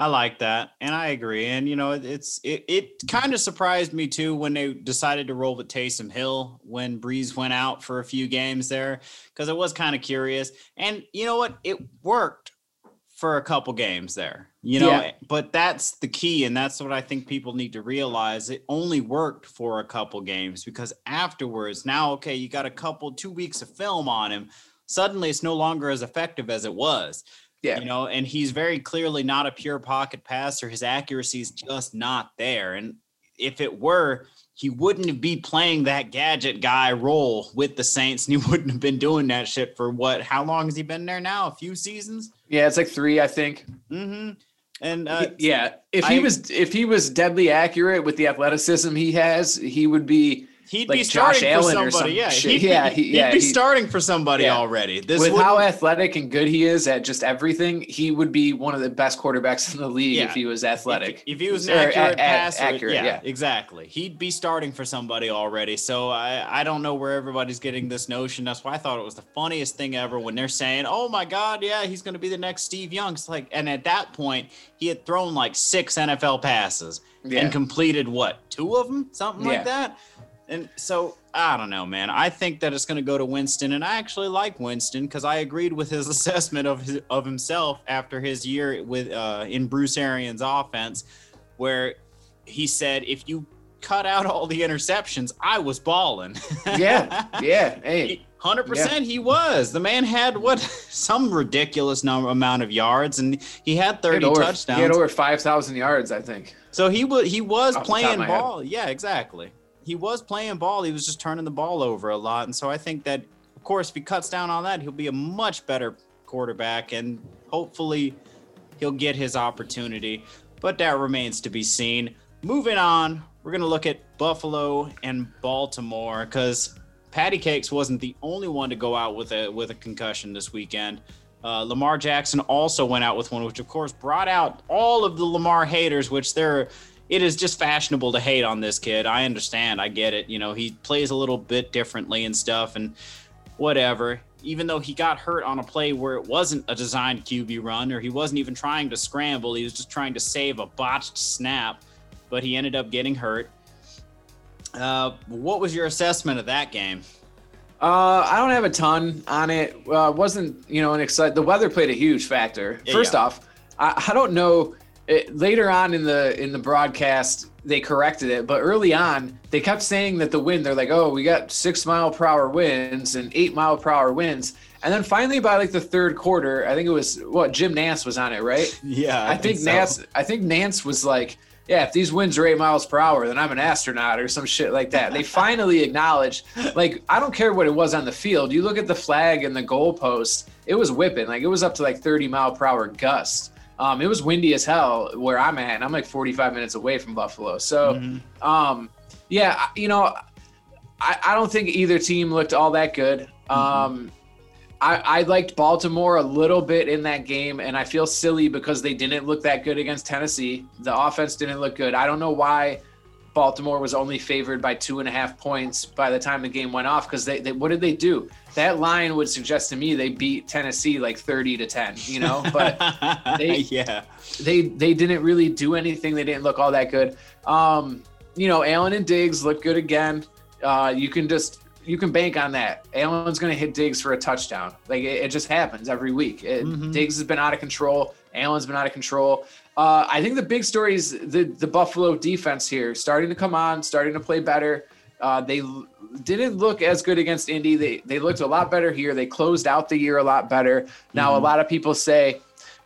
I like that, and I agree. And you know, it's it, it kind of surprised me too when they decided to roll with Taysom Hill when Brees went out for a few games there, because it was kind of curious. And you know what? It worked for a couple games there. You know, Yeah. but that's the key, and that's what I think people need to realize. It only worked for a couple games because afterwards, now okay, you got a couple two weeks of film on him. Suddenly, it's no longer as effective as it was. Yeah. You know, and he's very clearly not a pure pocket passer. His accuracy is just not there. And if it were, he wouldn't be playing that gadget guy role with the Saints, and he wouldn't have been doing that shit for what? How long has he been there now? A few seasons. Yeah, it's like three, I think. Mm-hmm. And uh, yeah, if he I- was if he was deadly accurate with the athleticism he has, he would be He'd like be Josh starting Allen for somebody. some Yeah, shit. he'd be, Yeah, he- he'd be he- starting for somebody Yeah. already. This with how athletic and good he is at just everything, he would be one of the best quarterbacks in the league Yeah. if he was athletic. If, if he was an Or a- accurate a- passer, accurate, yeah, yeah. exactly. He'd be starting for somebody already. So I, I don't know where everybody's getting this notion. That's why I thought it was the funniest thing ever when they're saying, "Oh my God, yeah, he's going to be the next Steve Young." It's like, and at that point, he had thrown like six NFL passes Yeah. and completed what two of them, something Yeah. like that. And so I don't know, man. I think that it's going to go to Winston, and I actually like Winston because I agreed with his assessment of his, of himself after his year with uh, in Bruce Arians' offense, where he said, "If you cut out all the interceptions, I was balling." yeah, yeah. Hey, Hundred percent, he was. The man had what some ridiculous number amount of yards, and he had he had thirty over, touchdowns. He had over five thousand yards, I think. So he was he was Off the top of playing my head. ball. Yeah, exactly. He was playing ball. He was just turning the ball over a lot. And so I think that of course if he cuts down on that, he'll be a much better quarterback and hopefully he'll get his opportunity. But that remains to be seen. Moving on, we're gonna look at Buffalo and Baltimore because Patty Cakes wasn't the only one to go out with a with a concussion this weekend. Uh, Lamar Jackson also went out with one, which of course brought out all of the Lamar haters, which they're it is just fashionable to hate on this kid. I understand, I get it. You know, he plays a little bit differently and stuff, and whatever. Even though he got hurt on a play where it wasn't a designed QB run, or he wasn't even trying to scramble, he was just trying to save a botched snap, but he ended up getting hurt. Uh, what was your assessment of that game? Uh, I don't have a ton on it. Uh, wasn't you know an excited. The weather played a huge factor. Yeah, First yeah. off, I, I don't know. It, later on in the in the broadcast, they corrected it, but early on, they kept saying that the wind. They're like, "Oh, we got six mile per hour winds and eight mile per hour winds," and then finally by like the third quarter, I think it was what Jim Nantz was on it, right? Yeah, I, think, Nantz. I think Nantz was like, "Yeah, if these winds are eight miles per hour, then I'm an astronaut or some shit like that." They finally acknowledged, like, I don't care what it was on the field. You look at the flag and the goalpost; it was whipping, like it was up to like 30 mile per hour gust. Um, it was windy as hell where I'm at, and I'm like 45 minutes away from Buffalo. So, Mhm. um, yeah, you know, I, I don't think either team looked all that good. Um, I, I liked Baltimore a little bit in that game, and I feel silly because they didn't look that good against Tennessee. The offense didn't look good. I don't know why Baltimore was only favored by two and a half points by the time the game went off because they, they what did they do? That line would suggest to me they beat Tennessee like 30 to 10, you know, but they- yeah, they they didn't really do anything. They didn't look all that good. Um, you know, Allen and Diggs look good again. Uh, you can just you can bank on that. Allen's going to hit Diggs for a touchdown. Like it, it just happens every week. It, Mhm. Diggs has been out of control. Allen's been out of control. Uh, I think the big story is the the Buffalo defense here starting to come on, starting to play better. Uh, they didn't look as good against Indy. They they looked a lot better here. They closed out the year a lot better. Now a Mhm. lot of people say,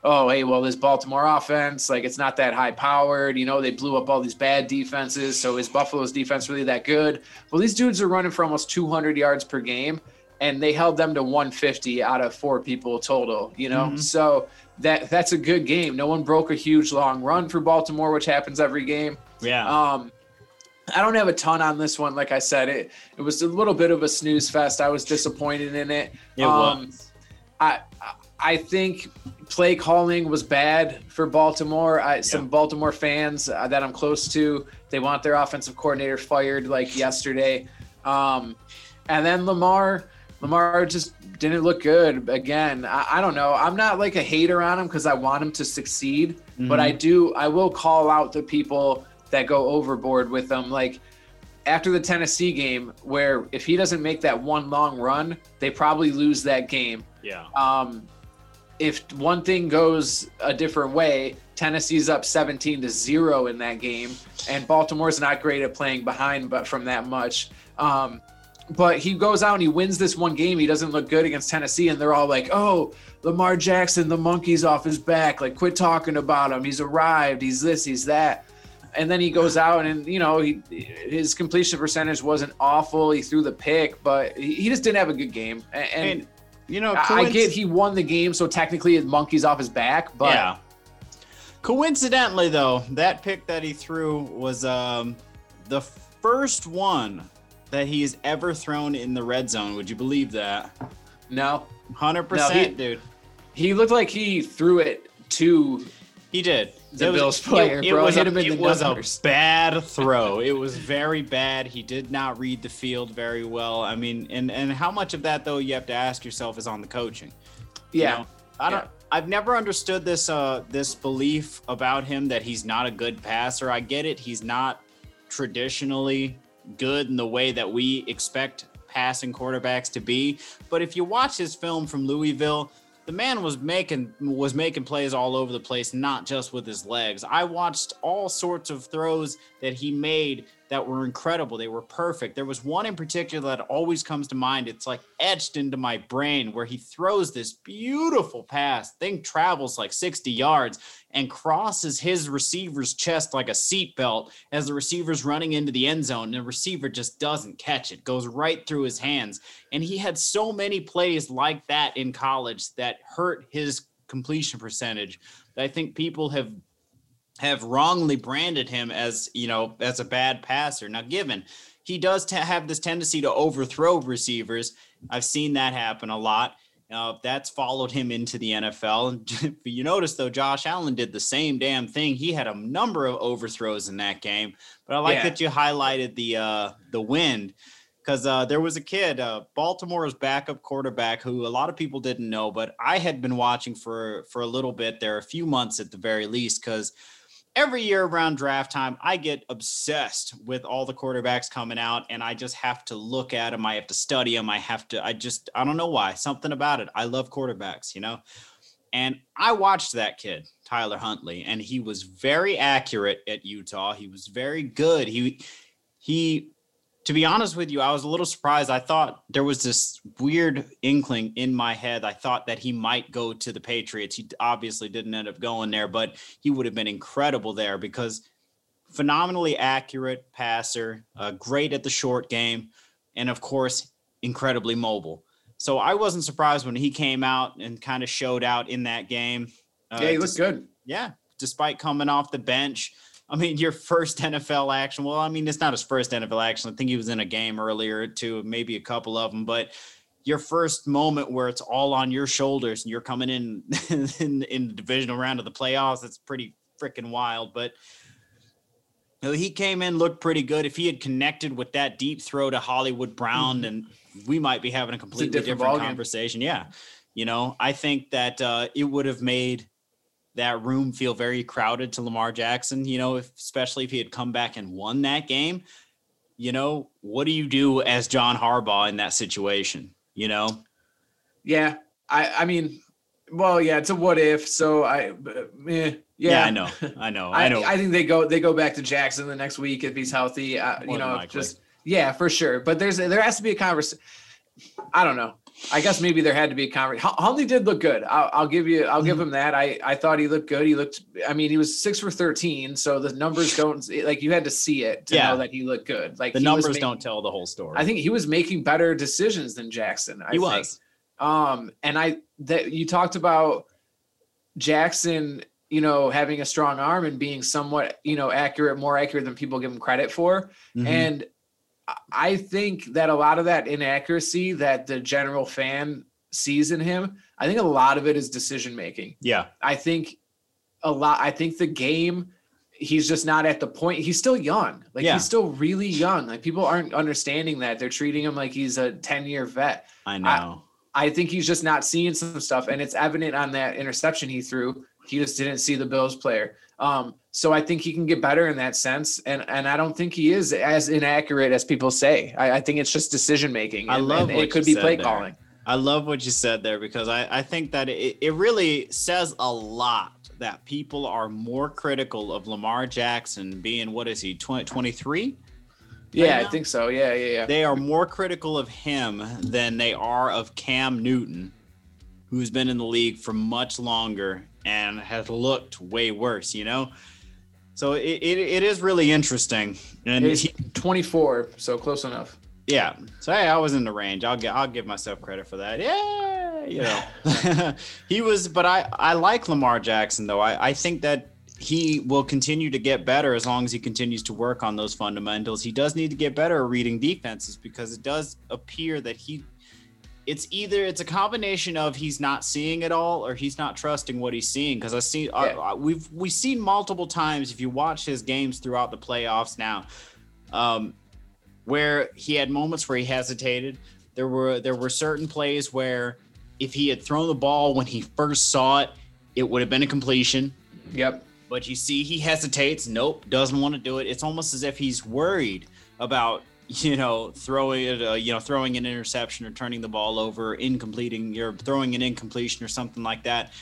"Oh, hey, well, this Baltimore offense, like it's not that high powered. You know, they blew up all these bad defenses. So is Buffalo's defense really that good?" Well, these dudes are running for almost 200 yards per game, and they held them to 150 out of four people total. You know, Mhm. so that that's a good game. No one broke a huge long run for Baltimore, which happens every game. yeah. Um, I don't have a ton on this one. Like I said, it it was a little bit of a snooze fest. I was disappointed in it. it um, was. I I think play calling was bad for Baltimore. I, some Baltimore fans uh, that I'm close to, they want their offensive coordinator fired like yesterday. Um, and then Lamar, Lamar just didn't look good again. I, I don't know. I'm not like a hater on him because I want him to succeed, but Mhm. I do. I will call out the people that go overboard with him. Like after the Tennessee game, where if he doesn't make that one long run, they probably lose that game yeah. um, if one thing goes a different way, Tennessee's up 17 to 0 in that game, and Baltimore's not great at playing behind, but from that much. Um, but he goes out and he wins this one game. He doesn't look good against Tennessee, and they're all like, oh, Lamar Jackson, the monkey's off his back. Like, quit talking about him. He's arrived. He's this, he's that. And then he goes out and, you know, he, his completion percentage wasn't awful. He threw the pick, but he, just didn't have a good game. And, and you know, I I get he won the game, so technically it monkeys off his back. But yeah. Coincidentally, though, that pick that he threw was um, the first one that he he's ever thrown in the red zone. Would you believe that? No, Hundred No, he- dude. he looked like he threw it to. He did. The It was- Bills player, it, it bro. was, Hit a, him in it the was numbers. a bad throw. it was very bad. He did not read the field very well. I mean, and and how much of that though you have to ask yourself is on the coaching. You Yeah, know, I don't. Yeah. I've never understood this uh this belief about him that he's not a good passer. I get it. He's not traditionally good in the way that we expect passing quarterbacks to be. But if you watch his film from Louisville, the man was making was making plays all over the place, not just with his legs. I watched all sorts of throws that he made that were incredible. They were perfect. There was one in particular that always comes to mind. It's like etched into my brain where he throws this beautiful pass. Thing travels like 60 yards and crosses his receiver's chest like a seatbelt as the receiver's running into the end zone. And the receiver just doesn't catch it, goes right through his hands. And he had so many plays like that in college that hurt his completion percentage. I think people have have wrongly branded him as you know as a bad passer. Now, given he does t- have this tendency to overthrow receivers, I've seen that happen a lot. Uh, that's followed him into the NFL. And you notice though, Josh Allen did the same damn thing. He had a number of overthrows in that game. But I like Yeah. that you highlighted the uh, the wind because uh, there was a kid, uh, Baltimore's backup quarterback, who a lot of people didn't know, but I had been watching for for a little bit there, a few months at the very least, because every year around draft time, I get obsessed with all the quarterbacks coming out, and I just have to look at them. I have to study them. I have to. I just I don't know why. Something about it. I love quarterbacks, you know. And I watched that kid, Tyler Huntley, and he was very accurate at Utah. He was very good. He he to be honest with you, I was a little surprised. I thought there was this weird inkling in my head. I thought that he might go to the Patriots. He obviously didn't end up going there, but he would have been incredible there because phenomenally accurate passer, uh, great at the short game, and of course, incredibly mobile. So I wasn't surprised when he came out and kind of showed out in that game. Uh, yeah, he looked just- good. yeah, despite coming off the bench. I mean, your first NFL action. Well, I mean, it's not his first NFL action. I think he was in a game earlier too, maybe a couple of them. But your first moment where it's all on your shoulders and you're coming in in, in the divisional round of the playoffs, it's pretty freaking wild. But he came in, looked pretty good. If he had connected with that deep throw to Hollywood Brown, then we might be having a completely different different, conversation. Yeah. You know, I think that uh, it would have made that room feel very crowded to Lamar Jackson, you know, if, especially if he had come back and won that game. You know, what do you do as John Harbaugh in that situation? You know, Yeah, I I mean, well, yeah, it's a what if. So I, eh, yeah, I know, I know, I, I, know. I think they go they go back to Jackson the next week if he's healthy. Uh, you know, likely. just yeah, for sure. But there's there has to be a conversation. I don't know. I guess maybe there had to be a conversation. Huntley did look good. I'll, I'll give you. I'll Mm-hmm. give him that. I I thought he looked good. He looked. I mean, he was six for thirteen. So the numbers don't like you had to see it to Yeah. know that he looked good. Like the numbers making- don't tell the whole story. I think he was making better decisions than Jackson. I he think. was. Um, and I that you talked about Jackson, you know, having a strong arm and being somewhat, you know, accurate, more accurate than people give him credit for. Mhm. And I- I think that a lot of that inaccuracy that the general fan sees in him, I think a lot of it is decision making. yeah, I think a lot. I think the game. He's just not at the point. He's still young. Like Yeah. he's still really young. Like people aren't understanding that. They're treating him like he's a 10 year vet. I know. I think he's just not seeing some stuff, and it's evident on that interception he threw. He just didn't see the Bills player. Um, so I think he can get better in that sense, and and I don't think he is as inaccurate as people say. I, I think it's just decision making. I love and what it could you be said play there. calling. I love what you said there because I, I think that it, it really says a lot that people are more critical of Lamar Jackson being, what is he, 20, 23? Yeah? I think so. Yeah, yeah, yeah. They are more critical of him than they are of Cam Newton, who's been in the league for much longer and has looked way worse, you know? So it, it, it is really interesting. And He's 24, so close enough. yeah. So hey, I was in the range. I'll get I'll give myself credit for that. Yeah, you know. he was but I I like Lamar Jackson though. I I think that he will continue to get better as long as he continues to work on those fundamentals. He does need to get better at reading defenses because it does appear that he it's either it's a combination of he's not seeing it all or he's not trusting what he's seeing. Because I see yeah. uh, we've we've seen multiple times if you watch his games throughout the playoffs now um, where he had moments where he hesitated. There were there were certain plays where if he had thrown the ball when he first saw it it would have been a completion. Yep. But you see he hesitates. Nope. Doesn't want to do it. It's almost as if he's worried about you know, throwing it, uh, you know, throwing an interception or turning the ball over, incompleting, you're throwing an incompletion or something like that.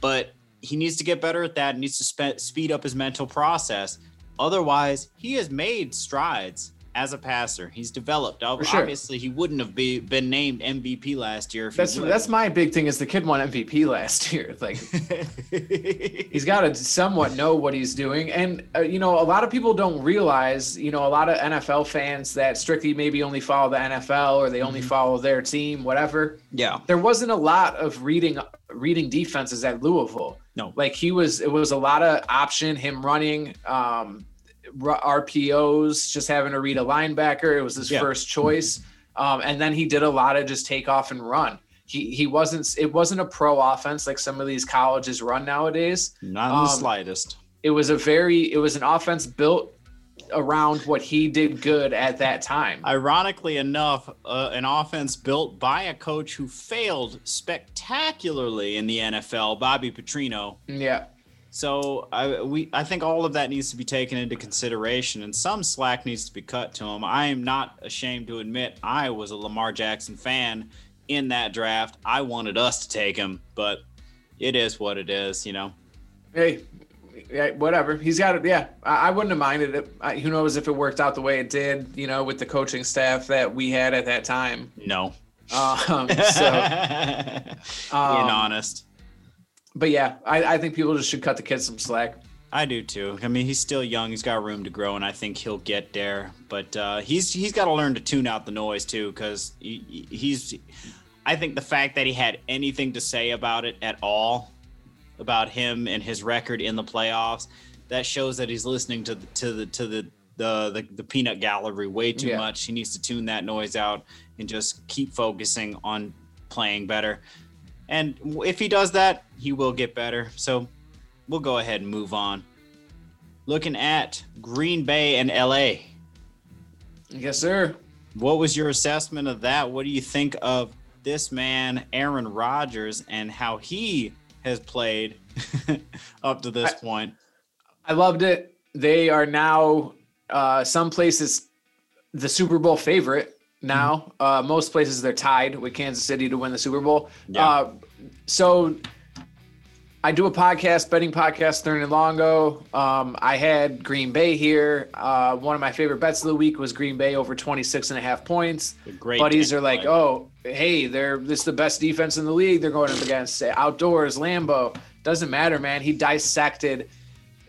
But he needs to get better at that. He needs to spe- speed up his mental process. Otherwise, he has made strides as a passer. He's developed. Obviously, he wouldn't have be, been named MVP last year. that's that's my big thing. Is the kid won MVP last year? Like he's got to somewhat know what he's doing. And uh, you know, a lot of people don't realize. You know, a lot of NFL fans that strictly maybe only follow the NFL or they only mm-hmm. follow their team, whatever. Yeah, there wasn't a lot of reading reading defenses at Louisville. No, like he was. It was a lot of option. Him running. Um, RPOs, just having to read a linebacker. It was his yeah. first choice. Um, and then he did a lot of just take off and run. He he wasn't it wasn't a pro offense like some of these colleges run nowadays. Not in um, the slightest. It was a very it was an offense built around what he did good at that time. Ironically enough, uh, an offense built by a coach who failed spectacularly in the NFL, Bobby Petrino. Yeah. So I we I think all of that needs to be taken into consideration, and some slack needs to be cut to him. I am not ashamed to admit I was a Lamar Jackson fan in that draft. I wanted us to take him, but it is what it is, you know. Hey, yeah, whatever. He's got it. Yeah, I, I wouldn't have minded it. I, who knows if it worked out the way it did, you know, with the coaching staff that we had at that time. No. Um, so, um, being honest but yeah, I, I think people just should cut the kid some slack. I do too. I mean, he's still young. He's got room to grow, and I think he'll get there. But uh, he's he's got to learn to tune out the noise too, because he, he's. I think the fact that he had anything to say about it at all, about him and his record in the playoffs, that shows that he's listening to the to the to the the the, the peanut gallery way too yeah. much. He needs to tune that noise out and just keep focusing on playing better. And if he does that, he will get better. So we'll go ahead and move on. Looking at Green Bay and LA. Yes, sir. What was your assessment of that? What do you think of this man, Aaron Rodgers, and how he has played up to this I, point? I loved it. They are now, uh, some places, the Super Bowl favorite now. Uh, most places they're tied with Kansas City to win the Super Bowl. Yeah. Uh, so I do a podcast, betting podcast, Thurn and Longo. Um, I had Green Bay here. Uh, one of my favorite bets of the week was Green Bay over 26 and a half points. Great Buddies are like, oh, hey, they're this is the best defense in the league. They're going up against outdoors, Lambeau. Doesn't matter, man. He dissected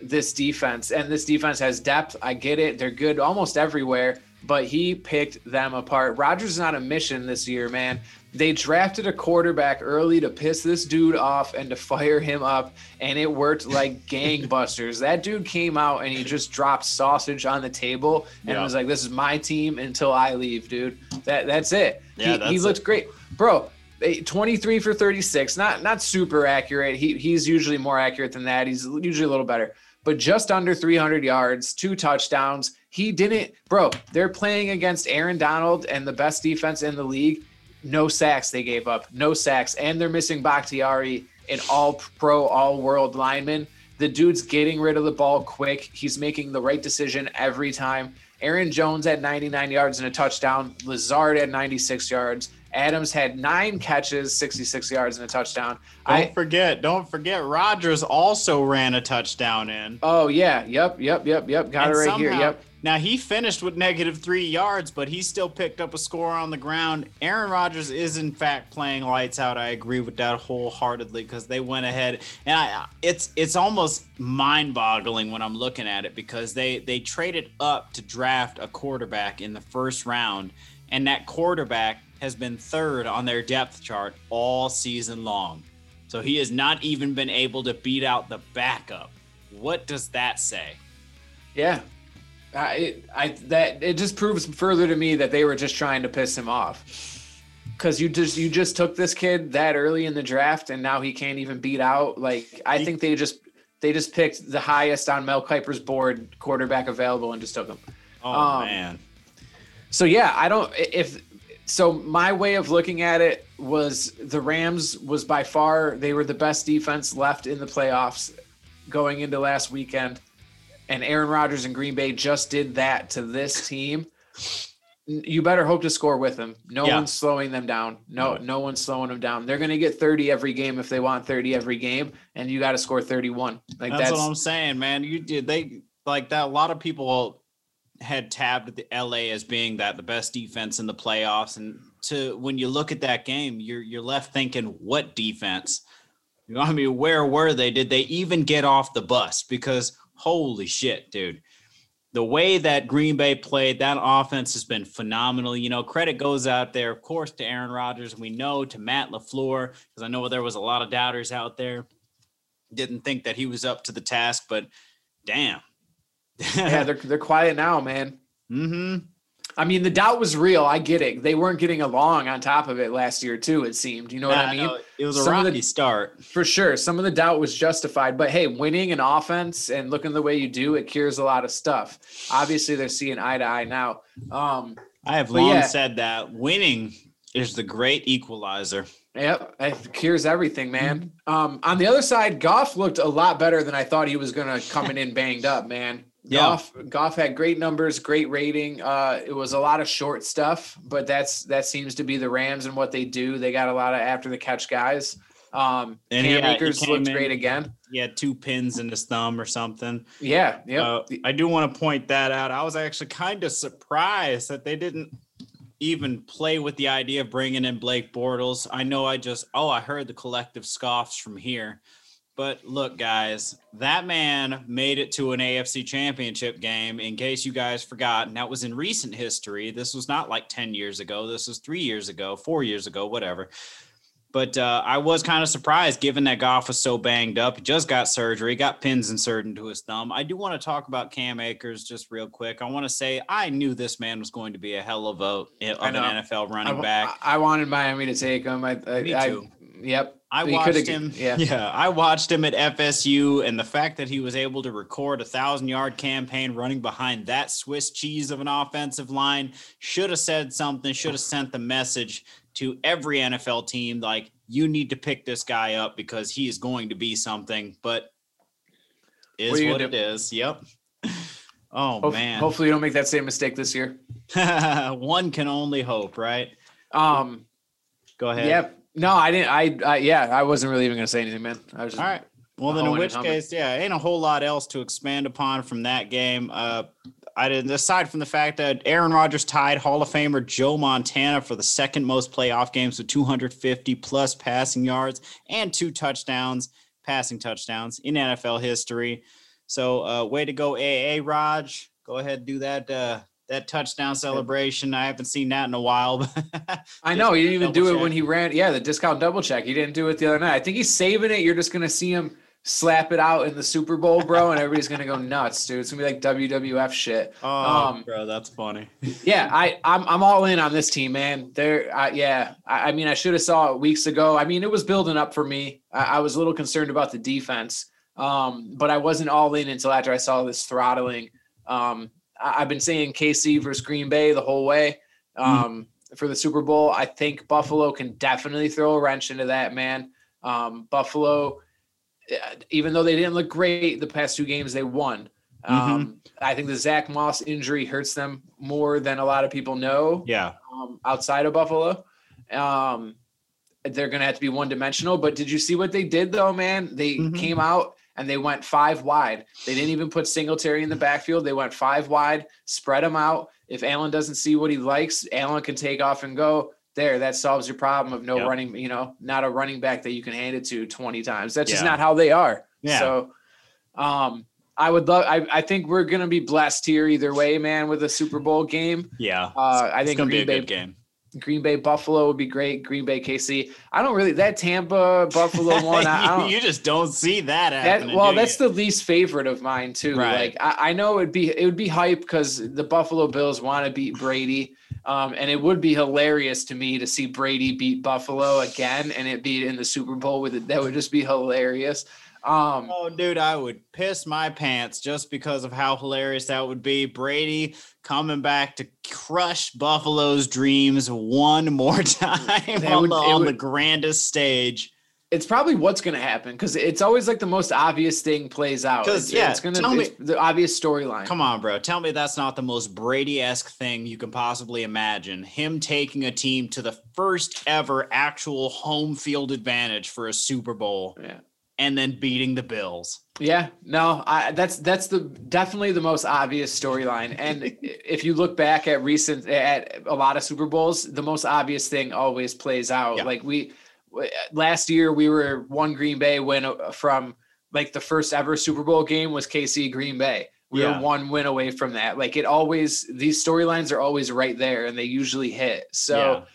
this defense, and this defense has depth. I get it. They're good almost everywhere but he picked them apart. Rodgers is on a mission this year, man. They drafted a quarterback early to piss this dude off and to fire him up, and it worked like gangbusters. That dude came out and he just dropped sausage on the table and yeah. was like, "This is my team until I leave, dude." That that's it. Yeah, he, that's he looked it. great, bro. Eh, 23 for 36, not not super accurate. He he's usually more accurate than that. He's usually a little better, but just under 300 yards, two touchdowns he didn't, bro. They're playing against Aaron Donald and the best defense in the league. No sacks they gave up, no sacks, and they're missing Bakhtiari, an all pro, all world lineman. The dude's getting rid of the ball quick. He's making the right decision every time. Aaron Jones at 99 yards and a touchdown. Lazard at 96 yards. Adams had nine catches, 66 yards, and a touchdown. Don't I, forget, don't forget, Rodgers also ran a touchdown in. Oh yeah, yep, yep, yep, yep. Got and it right somehow, here. Yep. Now he finished with negative three yards, but he still picked up a score on the ground. Aaron Rodgers is in fact playing lights out. I agree with that wholeheartedly because they went ahead, and I, it's it's almost mind-boggling when I'm looking at it because they they traded up to draft a quarterback in the first round, and that quarterback has been third on their depth chart all season long. So he has not even been able to beat out the backup what does that say? Yeah. I, it, I that it just proves further to me that they were just trying to piss him off. Cause you just you just took this kid that early in the draft and now he can't even beat out. Like I think they just they just picked the highest on Mel Kiper's board quarterback available and just took him. Oh Um, man. So yeah, I don't if so my way of looking at it was the Rams was by far they were the best defense left in the playoffs going into last weekend. And Aaron Rodgers and Green Bay just did that to this team. You better hope to score with them. No Yeah. one's slowing them down. No, No. one's slowing them down. They're going to get 30 every game if they want 30 every game, and you got to score 31. Like That's, that's, what I'm saying, man. You did they like that? A lot of people had tabbed the LA as being that the best defense in the playoffs, and to when you look at that game, you're you're left thinking, what defense? You know, I mean, where were they? Did they even get off the bus? Because holy shit, dude. The way that Green Bay played, that offense has been phenomenal. You know, credit goes out there, of course, to Aaron Rodgers. We know to Matt LaFleur, because I know there was a lot of doubters out there didn't think that he was up to the task, but damn. Yeah, they're they're quiet now, man. hmm I mean, the doubt was real. I get it. They weren't getting along on top of it last year too. It seemed. You know what I mean? it was a Some of the- rocky start. For sure, some of the doubt was justified. But hey, winning an offense and looking the way you do, it cures a lot of stuff. Obviously, they're seeing eye to eye now. Um, I have long yeah. said that winning is the great equalizer. Yep, it cures everything, man. Um, on the other side, Goff looked a lot better than I thought he was gonna coming in banged up, man. Yeah. Goff, Goff had great numbers, great rating. Uh, it was a lot of short stuff, but that's that seems to be the Rams and what they do. They got a lot of after the catch guys. Um, And Cam yeah, he Akers looked in- great again. He had two pins in his thumb or something. Yeah, yeah. Uh, I do want to point that out. I was actually kind of surprised that they didn't even play with the idea of bringing in Blake Bortles. I know I just, oh, I heard the collective scoffs from here. But look, guys, that man made it to an AFC championship game, in case you guys forgot. And that was in recent history. This was not like 10 years ago. This was three years ago, four years ago, whatever. But uh, I was kind of surprised given that Goff was so banged up. He just got surgery, got pins inserted into his thumb. I do want to talk about Cam Akers just real quick. I want to say I knew this man was going to be a hell of a of an. NFL I, running back. I wanted Miami to take him. I, I, Me I- yep. I He watched him. yeah. Yeah. I watched him at FSU, and the fact that he was able to record a thousand yard campaign running behind that Swiss cheese of an offensive line should have said something. Should have sent the message to every NFL team like you need to pick this guy up because he is going to be something. But is What what, it is. Yep. Oh man. Hopefully, you don't make that same mistake this year. One can only hope, right? Um. Go ahead. Yep. No, I didn't. I, I yeah, I wasn't really even gonna say anything, man. I was just All right. Well, then in which case, yeah, ain't a whole lot else to expand upon from that game. Uh, I didn't, aside from the fact that Aaron Rodgers tied Hall of Famer Joe Montana for the second most playoff games with 250 plus passing yards and two touchdowns, passing touchdowns in NFL history. So, uh, way to go, AA Raj. Go ahead and do that. Uh, that touchdown celebration. I haven't seen that in a while. I know he didn't even do double it when he ran. Yeah, the discount double check. He didn't do it the other night. I think he's saving it. You're just gonna see him slap it out in the Super Bowl, bro, and everybody's gonna go nuts, dude. It's gonna be like WWF shit. oh, Um, bro, that's funny. Yeah, I I'm I'm all in on this team, man. There, uh, yeah. I, I mean, I should have saw it weeks ago. I mean, it was building up for me. I, I was a little concerned about the defense, um, but I wasn't all in until after I saw this throttling. Um, I've been saying KC versus Green Bay the whole way um, for the Super Bowl. I think Buffalo can definitely throw a wrench into that, man. Um, Buffalo, uh, even though they didn't look great the past two games, they won. Um, I think the Zack Moss injury hurts them more than a lot of people know Yeah. um, outside of Buffalo. Um, they're going to have to be one dimensional. But did you see what they did, though, man? They Mhm. came out and they went five wide. They didn't even put Singletary in the backfield. They went five wide, spread them out. If Allen doesn't see what he likes, Allen can take off and go. There, that solves your problem of no Yep. running, you know, not a running back that you can hand it to 20 times. That's just not how they are. Yeah. So, um, I would love. I, I think we're gonna be blessed here either way, man, with a Super Bowl game. Yeah. Uh, I it's think gonna Green be a Bay. good game. Green Bay Buffalo would be great. Green Bay KC. I don't really that Tampa Buffalo one. I, don't, you just don't see that that well, that's you? the least favorite of mine too. Right. Like I, I know it'd be it would be hype because the Buffalo Bills want to beat Brady. Um, and it would be hilarious to me to see Brady beat Buffalo again and it be in the Super Bowl with it. That would just be hilarious. Um, Oh, dude, I would piss my pants just because of how hilarious that would be. Brady coming back to crush Buffalo's dreams one more time on, would- the, on the grandest stage. it's probably what's going to happen because it's always like the most obvious thing plays out. yeah, it's going to it's the obvious storyline. Come on, bro. Tell me that's not the most Brady esque thing you can possibly imagine. Him taking a team to the first ever actual home field advantage for a Super Bowl Yeah. And then beating the Bills. Yeah, no, I, that's that's the definitely the most obvious storyline. And if you look back at recent at a lot of Super Bowls, the most obvious thing always plays out. Yeah. Like we last year, we were one Green Bay win uh, from like the first ever Super Bowl game was KC Green Bay. We Yeah. were one win away from that. Like it always, these storylines are always right there, and they usually hit. So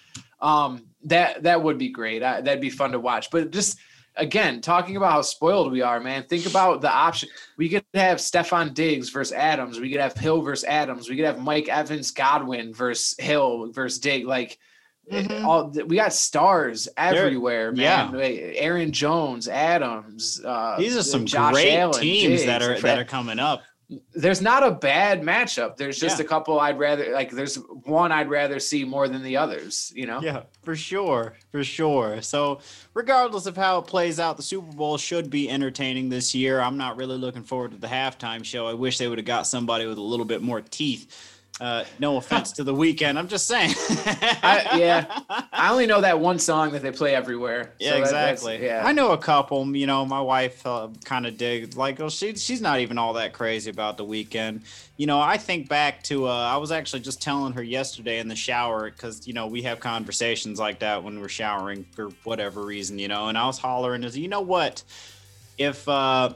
um that that would be great I, that'd be fun to watch but just again talking about how spoiled we are man think about the option we could have Stefon Diggs versus Adams we could have Hill versus Adams we could have Mike Evans Godwin versus Hill versus Diggs like Mhm. all we got stars everywhere yeah. man Like, Aaron Jones Adams uh These are some Josh great Allen, teams that are that are coming up. There's not a bad matchup there's just Yeah. a couple I'd rather like there's one I'd rather see more than the others you know Yeah, for sure, for sure. So, regardless of how it plays out, the Super Bowl should be entertaining this year. I'm not really looking forward to the halftime show. I wish they would have got somebody with a little bit more teeth. Uh, no offense to the Weeknd. I'm just saying. I- yeah. I only know that one song that they play everywhere. Yeah, So that- exactly. yeah. I know a couple. You know, my wife uh, kind of digs like, oh, she she's not even all that crazy about the Weeknd. You know, I think back to uh, I was actually just telling her yesterday in the shower because you know we have conversations like that when we're showering for whatever reason, you know. And I was hollering, is you know what? If uh,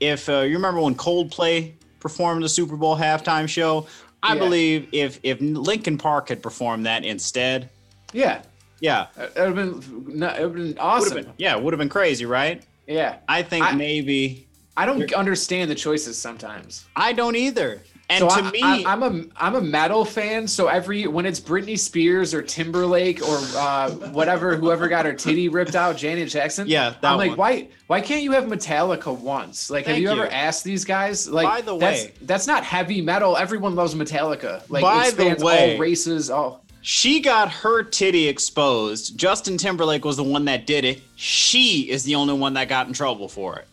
if uh, you remember when Coldplay performed the Super Bowl halftime show, I Yeah. believe if if Linkin Park had performed that instead, yeah. yeah, It would have been, it would have been awesome. been yeah, would have been crazy, right? Yeah. I think I- maybe I don't understand the choices sometimes. I don't either. And so to I, me, I, am a I'm a metal fan. So every when it's Britney Spears or Timberlake or uh, whatever, whoever got her titty ripped out, Janet Jackson. Yeah, that I'm like, one. why why can't you have Metallica once? Like, have Thank you, ever asked these guys? Like, By the way- that's not heavy metal. Everyone loves Metallica. Like, By it the spans way- all races. All she got her titty exposed. Justin Timberlake was the one that did it. She is the only one that got in trouble for it.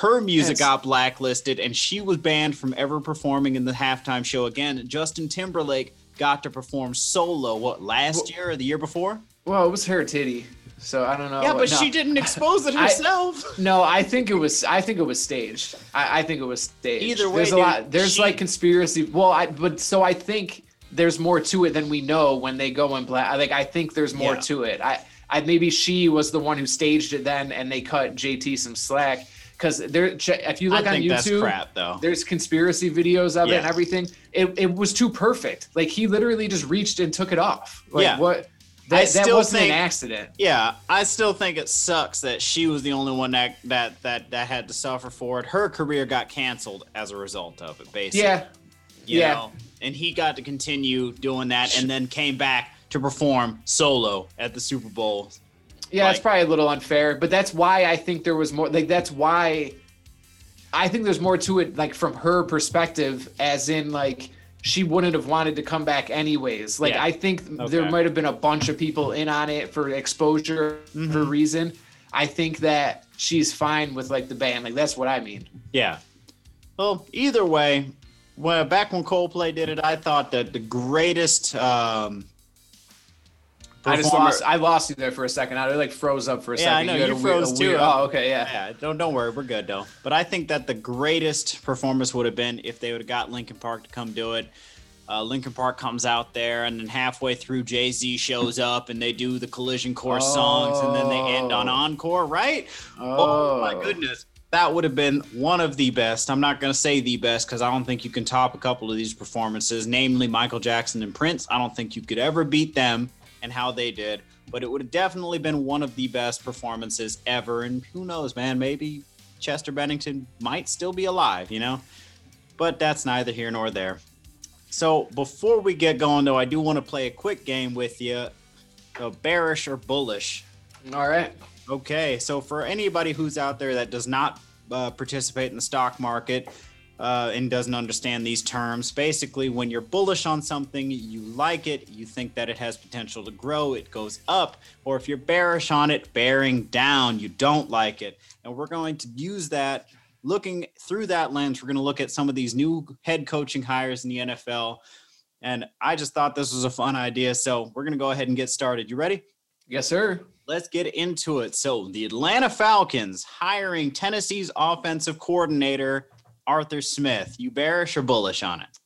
Her music That's- got blacklisted, and she was banned from ever performing in the halftime show again. Justin Timberlake got to perform solo. What last year or the year before? well, it was her titty. So I don't know. yeah, but No. she didn't expose it I- herself. No, I think it was. I think it was staged. I, I think it was staged. Either way, there's a dude, lot. There's she- like conspiracy. Well, I but so I think there's more to it than we know when they go in black. Like I think there's more Yeah. to it. I, I maybe she was the one who staged it then, and they cut JT some slack because there. If you I look on think that's YouTube, crap, though. there's conspiracy videos of it and everything. It, it was too perfect. Like he literally just reached and took it off. Like Yeah. what? I That, that still wasn't think- an accident. Yeah, I still think it sucks that she was the only one that that that that had to suffer for it. Her career got canceled as a result of it, basically. Yeah. you yeah. know? And he got to continue doing that, and then came back to perform solo at the Super Bowl. Yeah, it's probably a little unfair, but that's why I think there was more. Like that's why I think there's more to it. Like from her perspective, as in like she wouldn't have wanted to come back anyways. Like Yeah. I think there might have been a bunch of people in on it for exposure for Mhm. reason. I think that she's fine with like the band. Like that's what I mean. Yeah. Well, either way, well, back when Coldplay did it, I thought that the greatest. Um, I just lost. I lost you there for a second. I like froze up for a Yeah, second. I know, you weird- froze weird- too. Oh, okay, yeah. Yeah, don't don't worry, we're good though. But I think that the greatest performance would have been if they would have got Linkin Park to come do it. Uh, Linkin Park comes out there, and then halfway through, Jay Z shows up, and they do the Collision Course songs, and then they end on Oh. encore. Right? Oh, my Oh. goodness! that would have been one of the best. I'm not going to say the best because I don't think you can top a couple of these performances, namely Michael Jackson and Prince. I don't think you could ever beat them and how they did, but it would have definitely been one of the best performances ever. And who knows, man, maybe Chester Bennington might still be alive, you know? But that's neither here nor there. So before we get going, though, I do want to play a quick game with you. So bearish or bullish? All right. Okay, so for anybody who's out there that does not uh, participate in the stock market uh, and doesn't understand these terms, basically, when you're bullish on something, you like it, you think that it has potential to grow, it goes up. Or if you're bearish on it, bearing down, you don't like it. And we're going to use that. Looking through that lens, we're going to look at some of these new head coaching hires in the NFL. And I just thought this was a fun idea. So we're going to go ahead and get started. You ready? Yes, sir let's get into it. So, the Atlanta Falcons hiring Tennessee's offensive coordinator, Arthur Smith. You bearish or bullish on it?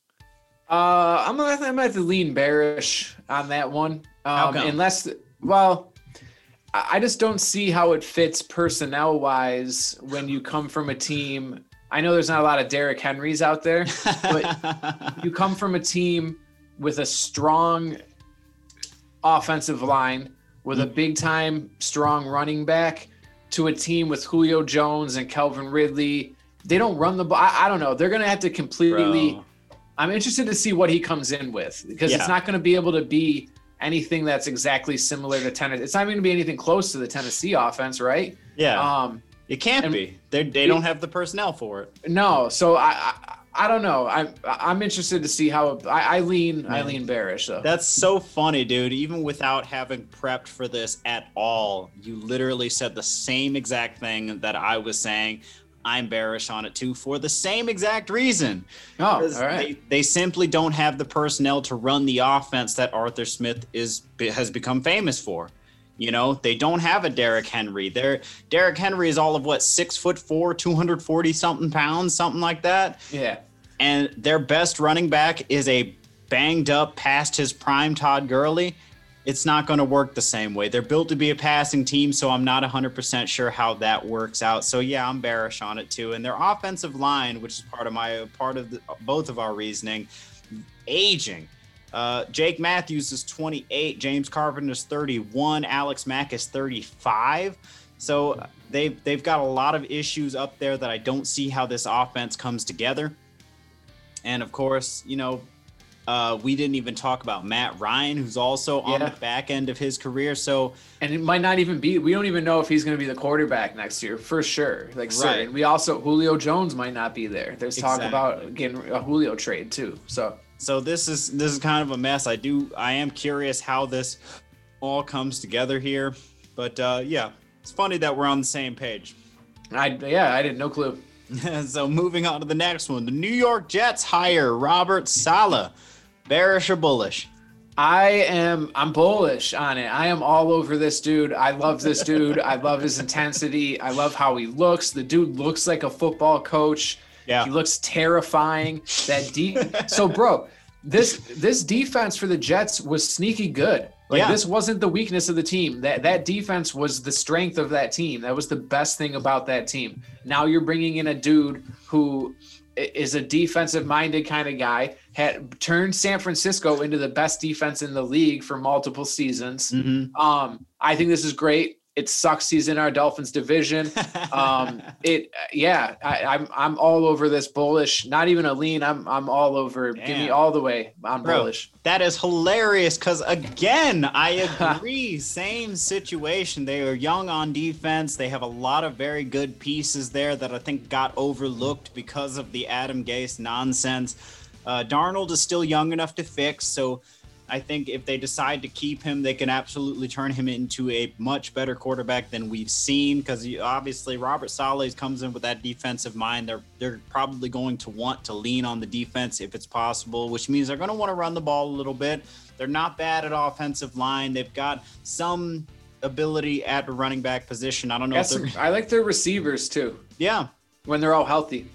Uh, I'm gonna, I'm gonna have to lean bearish on that one. Um, unless, well, I just don't see how it fits personnel wise when you come from a team. I know there's not a lot of Derrick Henrys out there, but you come from a team with a strong offensive line with a big time, strong running back to a team with Julio Jones and Calvin Ridley. They don't run the ball. I, I don't know. They're going to have to completely. Bro. I'm interested to see what he comes in with because yeah. it's not going to be able to be anything that's exactly similar to Tennessee. It's not going to be anything close to the Tennessee offense, right? Yeah. Um, it can't be. They they don't have the personnel for it. No. So I, I I don't know. I'm I'm interested to see how I, I lean I lean bearish. though. that's so funny, dude. Even without having prepped for this at all, you literally said the same exact thing that I was saying. I'm bearish on it too for the same exact reason. Oh, all right. They, they simply don't have the personnel to run the offense that Arthur Smith is has become famous for. You know, they don't have a Derrick Henry. There, Derrick Henry is all of what six foot four, two hundred forty something pounds, something like that. Yeah. And their best running back is a banged up, past his prime Todd Gurley. It's not going to work the same way. They're built to be a passing team, so I'm not 100% sure how that works out. So yeah, I'm bearish on it too. And their offensive line, which is part of my part of the, both of our reasoning, aging uh, Jake Matthews is 28, James Carpenter is 31, Alex Mack is 35. So they've they've got a lot of issues up there that I don't see how this offense comes together. And of course, you know, uh, we didn't even talk about Matt Ryan, who's also on yeah. the back end of his career. So, and it might not even be. We don't even know if he's going to be the quarterback next year for sure. Like, right. We also Julio Jones might not be there. There's talk exactly. about getting a Julio trade too. So so this is this is kind of a mess. I do I am curious how this all comes together here, but uh, yeah, it's funny that we're on the same page. I yeah, I didn't no clue. so moving on to the next one, the New York Jets hire Robert Saleh. Bearish or bullish? I am I'm bullish on it. I am all over this dude. I love this dude. I love his intensity. I love how he looks. The dude looks like a football coach. Yeah. He looks terrifying. That deep. so, bro, this this defense for the Jets was sneaky good. Like yeah. this wasn't the weakness of the team. That that defense was the strength of that team. That was the best thing about that team. Now you're bringing in a dude who is a defensive minded kind of guy. Had turned San Francisco into the best defense in the league for multiple seasons. Mm-hmm. Um, I think this is great. It sucks he's in our Dolphins division. Um, it yeah, I, am I'm, I'm all over this bullish. Not even a lean. I'm I'm all over. Damn. Give me all the way. I'm Bro, bullish. That is hilarious because again, I agree. Same situation. They are young on defense. They have a lot of very good pieces there that I think got overlooked because of the Adam Gase nonsense. Uh, Darnold is still young enough to fix, so I think if they decide to keep him, they can absolutely turn him into a much better quarterback than we've seen. Because obviously, Robert Saleh comes in with that defensive mind. They're they're probably going to want to lean on the defense if it's possible, which means they're going to want to run the ball a little bit. They're not bad at offensive line. They've got some ability at the running back position. I don't know. I like their receivers too. Yeah, when they're all healthy.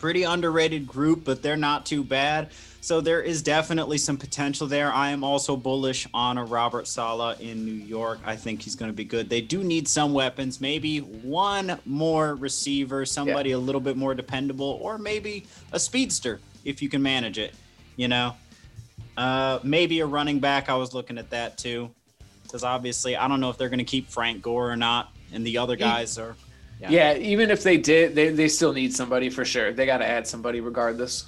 Pretty underrated group, but they're not too bad. So there is definitely some potential there. I am also bullish on a Robert Saleh in New York. I think he's going to be good. They do need some weapons, maybe one more receiver, somebody yeah. a little bit more dependable, or maybe a speedster if you can manage it. You know, uh, maybe a running back. I was looking at that too, because obviously I don't know if they're going to keep Frank Gore or not, and the other guys are. Yeah. yeah, even if they did, they, they still need somebody for sure. They got to add somebody regardless.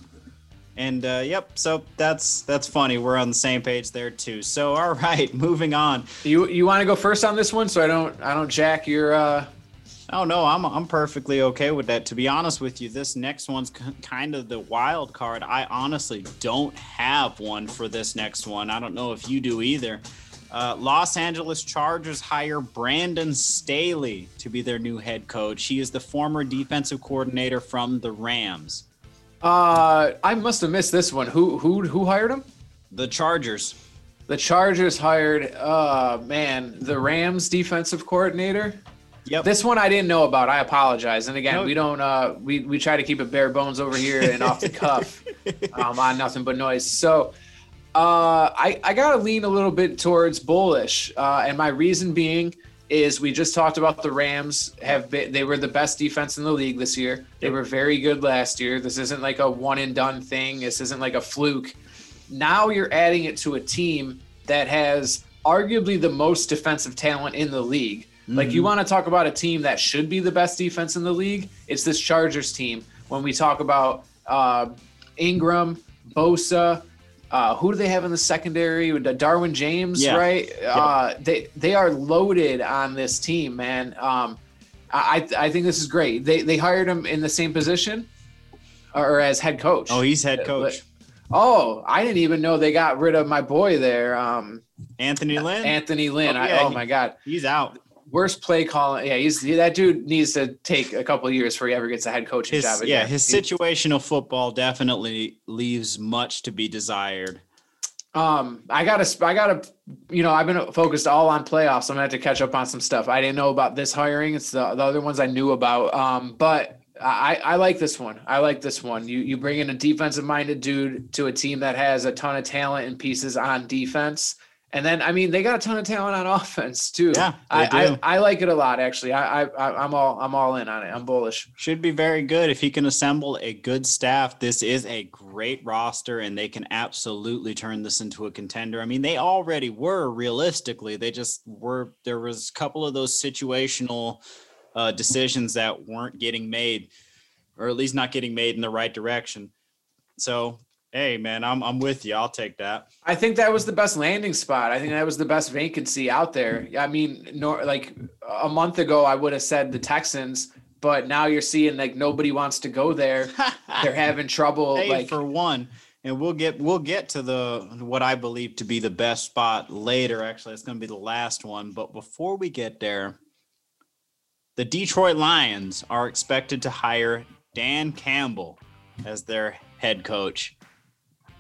And uh, yep, so that's that's funny. We're on the same page there too. So all right, moving on. You you want to go first on this one, so I don't I don't jack your. Uh... Oh no, I'm I'm perfectly okay with that. To be honest with you, this next one's kind of the wild card. I honestly don't have one for this next one. I don't know if you do either. Uh, Los Angeles Chargers hire Brandon Staley to be their new head coach. He is the former defensive coordinator from the Rams. Uh, I must have missed this one. Who who who hired him? The Chargers. The Chargers hired. Uh, man, the Rams defensive coordinator. Yep. This one I didn't know about. I apologize. And again, we don't. Uh, we we try to keep it bare bones over here and off the cuff, um, on nothing but noise. So, uh, I I gotta lean a little bit towards bullish, uh, and my reason being is we just talked about the Rams have been they were the best defense in the league this year. They were very good last year. This isn't like a one and done thing. This isn't like a fluke. Now you're adding it to a team that has arguably the most defensive talent in the league. Mm-hmm. Like you mm-hmm. want to talk about a team that should be the best defense in the league, it's this Chargers team. When we talk about uh, Ingram, Bosa, uh, who do they have in the secondary? Derwin James, yeah. right? Yeah. Uh, they they are loaded on this team, man. Um, I I think this is great. They they hired him in the same position, or as head coach. Oh, he's head coach. Oh, I didn't even know they got rid of my boy there. Um, Anthony Lynn. Anthony Lynn. Oh, yeah, I, oh my God, he's out worst play calling. Yeah, he's that dude needs to take a couple years before he ever gets a head coaching his, job. Again. Yeah, his situational football definitely leaves much to be desired. Um, I gotta, I gotta, you know, I've been focused all on playoffs. So I'm gonna have to catch up on some stuff. I didn't know about this hiring. It's the, the other ones I knew about. Um, but I, I like this one. I like this one. You you bring in a defensive minded dude to a team that has a ton of talent and pieces on defense. And then, I mean, they got a ton of talent on offense too. Yeah, I, I, I like it a lot actually. I, I I'm all I'm all in on it. I'm bullish. Should be very good if he can assemble a good staff. This is a great roster, and they can absolutely turn this into a contender. I mean, they already were realistically. They just were. There was a couple of those situational uh, decisions that weren't getting made, or at least not getting made in the right direction. So Hey man, I'm I'm with you. I'll take that. I think that was the best landing spot. I think that was the best vacancy out there. I mean, nor, like a month ago, I would have said the Texans, but now you're seeing like nobody wants to go there. They're having trouble. Hey, like for one, and we'll get we'll get to the what I believe to be the best spot later. Actually, it's going to be the last one. But before we get there, the Detroit Lions are expected to hire Dan Campbell as their head coach.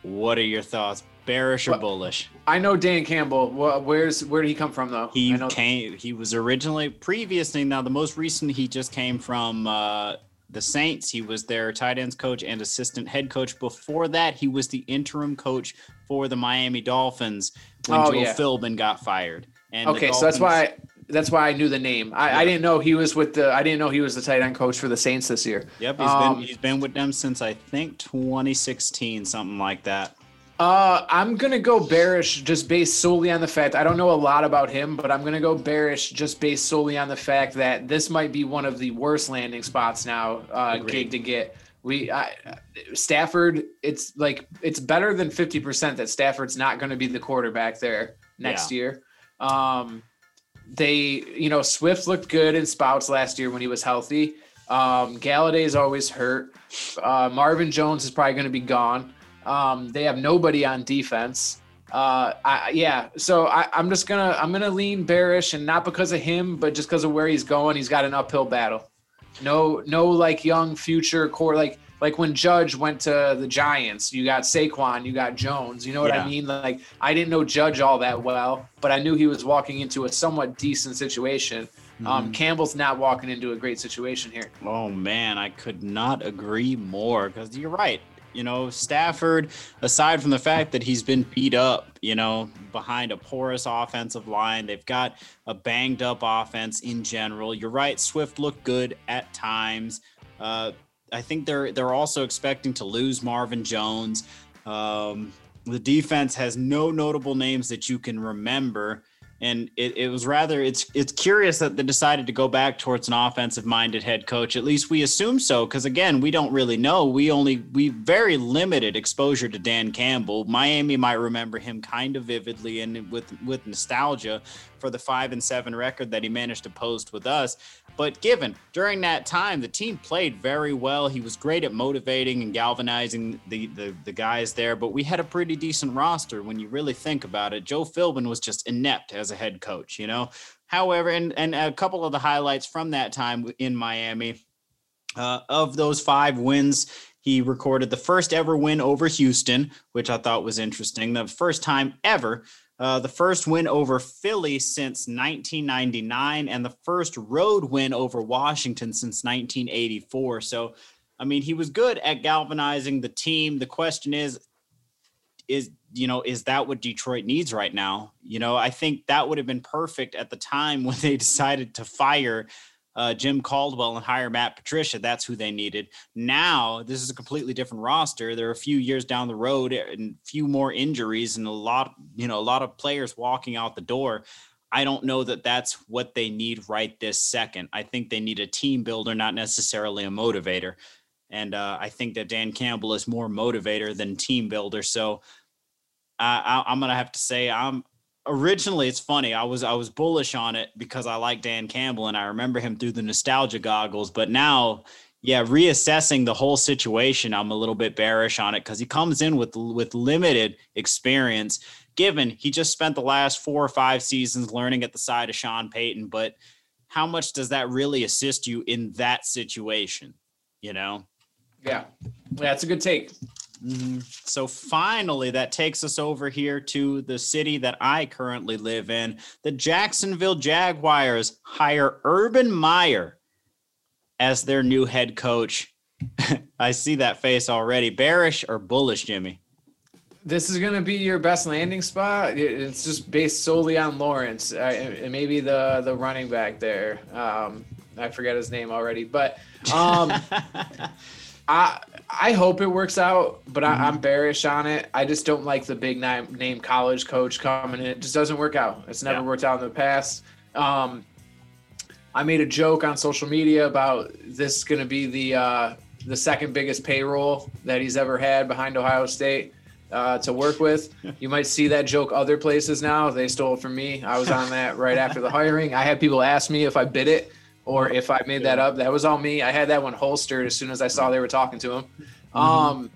What are your thoughts? Bearish or bullish? I know Dan Campbell. Where's where did he come from though? He came. He was originally previously. Now the most recent he just came from uh, the Saints. He was their tight ends coach and assistant head coach. Before that, he was the interim coach for the Miami Dolphins when oh, Joe yeah. Philbin got fired. And okay, Dolphins, so that's why that's why I knew the name. I, yeah. I, didn't know he was with the. I didn't know he was the tight end coach for the Saints this year. Yep, he's um, been he's been with them since I think 2016, something like that. Uh, I'm gonna go bearish just based solely on the fact I don't know a lot about him, but I'm gonna go bearish just based solely on the fact that this might be one of the worst landing spots now. Uh, gig to get. We I, Stafford, it's like it's better than 50% that Stafford's not going to be the quarterback there next yeah. year. Um, they, you know, Swift looked good in spouts last year when he was healthy. Um, Golladay's always hurt. Uh, Marvin Jones is probably going to be gone. Um, they have nobody on defense. Uh, I, yeah, so I, I, am just gonna I'm gonna lean bearish, and not because of him, but just because of where he's going. He's got an uphill battle. No, no, like young future core, like like when Judge went to the Giants. You got Saquon, you got Jones. You know what yeah. I mean? Like I didn't know Judge all that well, but I knew he was walking into a somewhat decent situation. Um, mm-hmm. Campbell's not walking into a great situation here. Oh man, I could not agree more because you're right. You know, Stafford, aside from the fact that he's been beat up, you know, behind a porous offensive line, they've got a banged up offense in general. You're right. Swift looked good at times. Uh, I think they're they're also expecting to lose Marvin Jones. Um, the defense has no notable names that you can remember and it, it was rather it's it's curious that they decided to go back towards an offensive minded head coach at least we assume so because again we don't really know we only we very limited exposure to dan campbell miami might remember him kind of vividly and with with nostalgia for the five and seven record that he managed to post with us but given during that time, the team played very well. He was great at motivating and galvanizing the, the, the guys there. But we had a pretty decent roster when you really think about it. Joe Philbin was just inept as a head coach, you know. However, and and a couple of the highlights from that time in Miami, uh, of those five wins, he recorded the first ever win over Houston, which I thought was interesting. The first time ever uh, the first win over Philly since 1999, and the first road win over Washington since 1984. So, I mean, he was good at galvanizing the team. The question is, is you know, is that what Detroit needs right now? You know, I think that would have been perfect at the time when they decided to fire uh, Jim Caldwell and hire Matt Patricia. That's who they needed. Now this is a completely different roster. They're a few years down the road and a few more injuries and a lot, you know, a lot of players walking out the door. I don't know that that's what they need right this second. I think they need a team builder, not necessarily a motivator. And uh, I think that Dan Campbell is more motivator than team builder. So I, I'm gonna have to say I'm originally it's funny i was i was bullish on it because i like dan campbell and i remember him through the nostalgia goggles. But now yeah reassessing the whole situation i'm a little bit bearish on it because he comes in with with limited experience given he just spent the last four or five seasons learning at the side of sean payton. But how much does that really assist you in that situation you know yeah that's a good take Mm-hmm. So finally, that takes us over here to the city that I currently live in. The Jacksonville Jaguars hire Urban Meyer as their new head coach. I see that face already. Bearish or bullish, Jimmy? This is going to be your best landing spot. It's just based solely on Lawrence and maybe the the running back there. Um, I forget his name already, but um, I I hope it works out, but I, am mm-hmm. bearish on it. I just don't like the big name, name college coach coming in. It just doesn't work out. It's never yeah. worked out in the past. Um, I made a joke on social media about this going to be the uh, the second biggest payroll that he's ever had behind Ohio State uh, to work with. You might see that joke other places now. They stole it from me. I was on that right after the hiring. I had people ask me if I bid it or if I made that up. That was all me. I had that one holstered as soon as I saw they were talking to him. Mm-hmm. Um,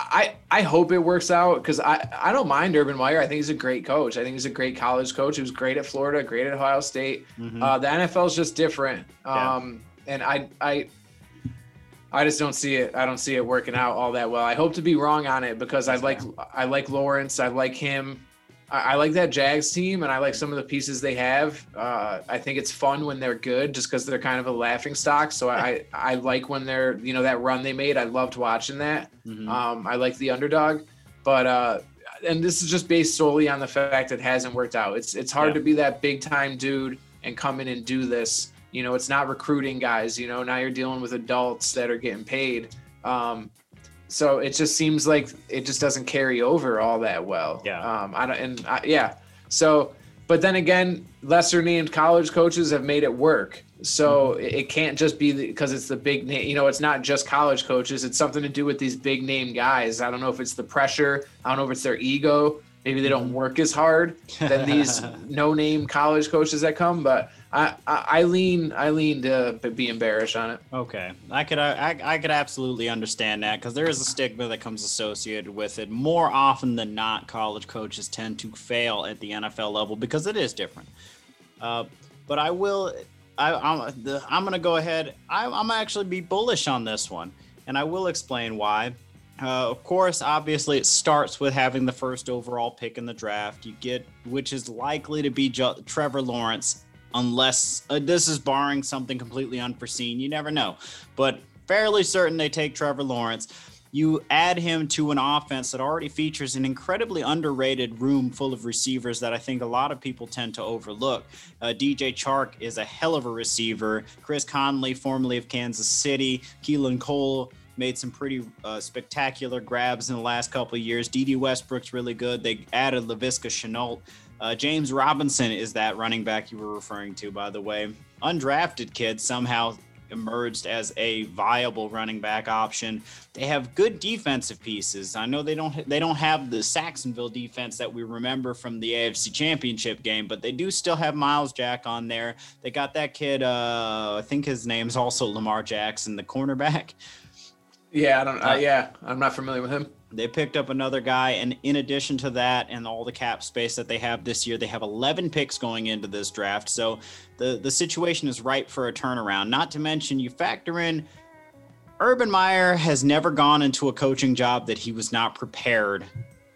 I I hope it works out because I I don't mind Urban Meyer. I think he's a great coach. I think he's a great college coach. He was great at Florida, great at Ohio State. Mm-hmm. Uh, the NFL is just different. Um, yeah. and I I. I just don't see it. I don't see it working out all that well. I hope to be wrong on it because I like I like Lawrence. I like him. I, like that Jags team, and I like some of the pieces they have. Uh, I think it's fun when they're good, just because they're kind of a laughing stock. So I I like when they're you know that run they made. I loved watching that. Mm-hmm. Um, I like the underdog, but uh, and this is just based solely on the fact that it hasn't worked out. It's it's hard yeah. to be that big time dude and come in and do this. You know, it's not recruiting guys. You know, now you're dealing with adults that are getting paid. Um, so it just seems like it just doesn't carry over all that well. Yeah. Um, I don't, and I, yeah. So, but then again, lesser named college coaches have made it work. So mm-hmm. it can't just be because it's the big name. You know, it's not just college coaches. It's something to do with these big name guys. I don't know if it's the pressure. I don't know if it's their ego. Maybe they don't mm-hmm. work as hard than these no name college coaches that come. But I, I, lean I lean to be embarrassed on it. Okay, I could I, I could absolutely understand that because there is a stigma that comes associated with it. More often than not, college coaches tend to fail at the NFL level because it is different. Uh, but I will I I'm, the, I'm gonna go ahead. I, I'm actually be bullish on this one, and I will explain why. Uh, of course, obviously, it starts with having the first overall pick in the draft. You get, which is likely to be Trevor Lawrence unless uh, this is barring something completely unforeseen. You never know, but fairly certain they take Trevor Lawrence. You add him to an offense that already features an incredibly underrated room full of receivers that I think a lot of people tend to overlook. Uh, DJ Chark is a hell of a receiver. Chris Conley, formerly of Kansas City, Keelan Cole made some pretty uh, spectacular grabs in the last couple of years. Dede Westbrook's really good. They added Laviska Shenault. Uh, James Robinson is that running back you were referring to, by the way. Undrafted kid somehow emerged as a viable running back option. They have good defensive pieces. I know they don't they don't have the Sacksonville defense that we remember from the AFC Championship game, but they do still have Myles Jack on there. They got that kid uh, I think his name's also Lamar Jackson, the cornerback. Yeah, I don't. Uh, yeah, I'm not familiar with him. They picked up another guy, and in addition to that, and all the cap space that they have this year, they have 11 picks going into this draft. So the the situation is ripe for a turnaround. Not to mention, you factor in Urban Meyer has never gone into a coaching job that he was not prepared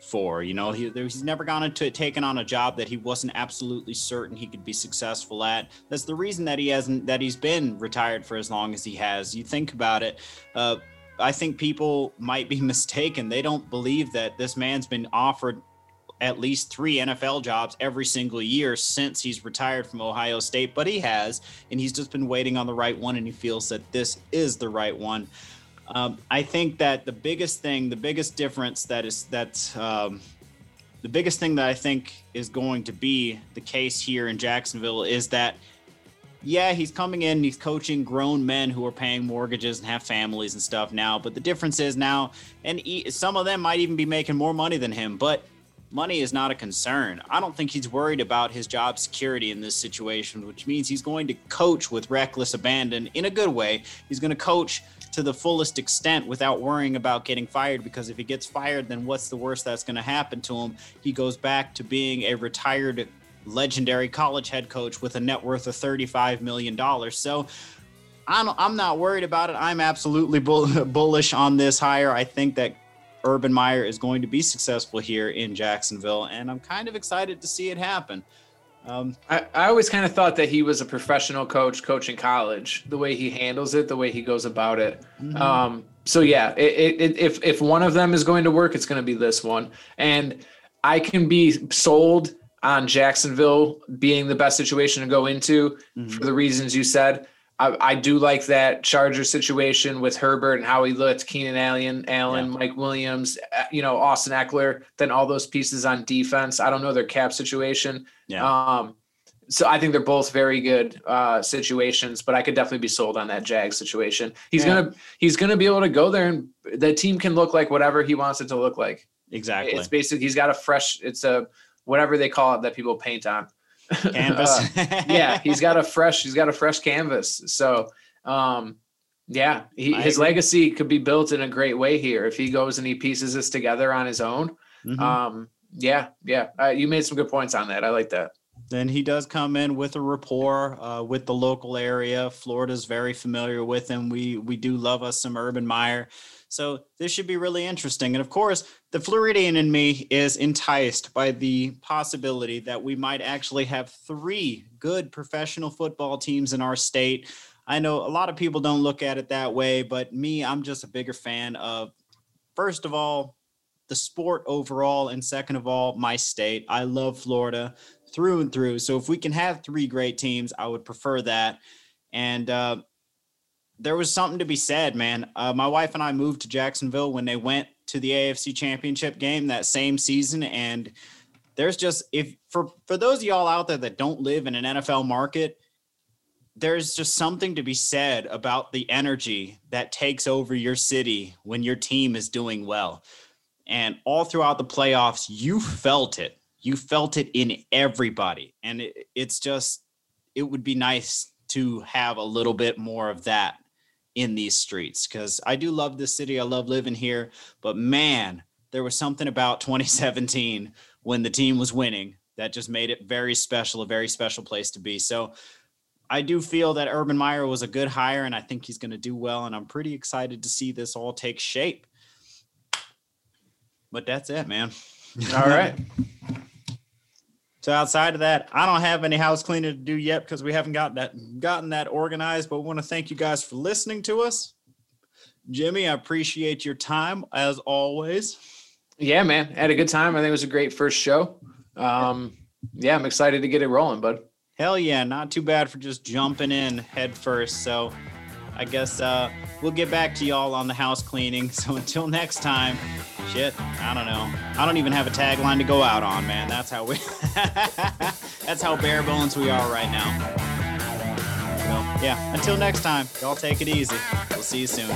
for. You know, he, he's never gone into taken on a job that he wasn't absolutely certain he could be successful at. That's the reason that he hasn't that he's been retired for as long as he has. You think about it. Uh, I think people might be mistaken. They don't believe that this man's been offered at least three NFL jobs every single year since he's retired from Ohio State, but he has, and he's just been waiting on the right one, and he feels that this is the right one. Um, I think that the biggest thing, the biggest difference that is that's um, the biggest thing that I think is going to be the case here in Jacksonville is that yeah, he's coming in he's coaching grown men who are paying mortgages and have families and stuff now. But the difference is now, and he, some of them might even be making more money than him, but money is not a concern. I don't think he's worried about his job security in this situation, which means he's going to coach with reckless abandon in a good way. He's going to coach to the fullest extent without worrying about getting fired because if he gets fired, then what's the worst that's going to happen to him? He goes back to being a retired legendary college head coach with a net worth of $35 million. So I'm, I'm not worried about it. I'm absolutely bull- bullish on this hire. I think that Urban Meyer is going to be successful here in Jacksonville, and I'm kind of excited to see it happen. Um, I, I always kind of thought that he was a professional coach coaching college, the way he handles it, the way he goes about it. Mm-hmm. Um, so yeah, it, it, if if one of them is going to work, it's going to be this one, and I can be sold on Jacksonville being the best situation to go into mm-hmm. for the reasons you said. I, I, do like that Charger situation with Herbert and how he looked, Keenan Allen, Allen, yeah. Mike Williams, uh, you know, Austin Ekeler, then all those pieces on defense. I don't know their cap situation. Yeah. Um, so I think they're both very good uh, situations, but I could definitely be sold on that Jag situation. He's yeah. gonna he's gonna be able to go there, and the team can look like whatever he wants it to look like. Exactly. It's basically he's got a fresh. It's a whatever they call it that people paint on. Canvas. uh, yeah, he's got a fresh he's got a fresh canvas. So um yeah, he, his legacy could be built in a great way here if he goes and he pieces this together on his own. Mm-hmm. Um yeah, yeah. Uh, you made some good points on that. I like that. Then he does come in with a rapport uh, with the local area. Florida's very familiar with him. We we do love us some Urban Meyer. So this should be really interesting. And of course, the Floridian in me is enticed by the possibility that we might actually have three good professional football teams in our state. I know a lot of people don't look at it that way, but me, I'm just a bigger fan of, first of all, the sport overall, and second of all, my state. I love Florida through and through. So if we can have three great teams, I would prefer that. And uh, there was something to be said, man. Uh, my wife and I moved to Jacksonville when they went to the AFC Championship game that same season, and there's just if for for those of y'all out there that don't live in an NFL market, there's just something to be said about the energy that takes over your city when your team is doing well. And all throughout the playoffs, you felt it. You felt it in everybody, and it, it's just it would be nice to have a little bit more of that in these streets because I do love this city. I love living here. But man, there was something about 2017 when the team was winning that just made it very special, a very special place to be. So I do feel that Urban Meyer was a good hire and I think he's going to do well. And I'm pretty excited to see this all take shape. But that's it, man. All right. So outside of that, I don't have any house cleaning to do yet because we haven't got that gotten that organized. But we want to thank you guys for listening to us. Jimmy, I appreciate your time as always. Yeah, man, had a good time. I think it was a great first show. Um, yeah, I'm excited to get it rolling, bud. Hell yeah, not too bad for just jumping in head first. So I guess uh, we'll get back to y'all on the house cleaning. So until next time, shit, I don't know. I don't even have a tagline to go out on, man. That's how we. that's how bare bones we are right now. Yeah, until next time, y'all take it easy. We'll see you soon.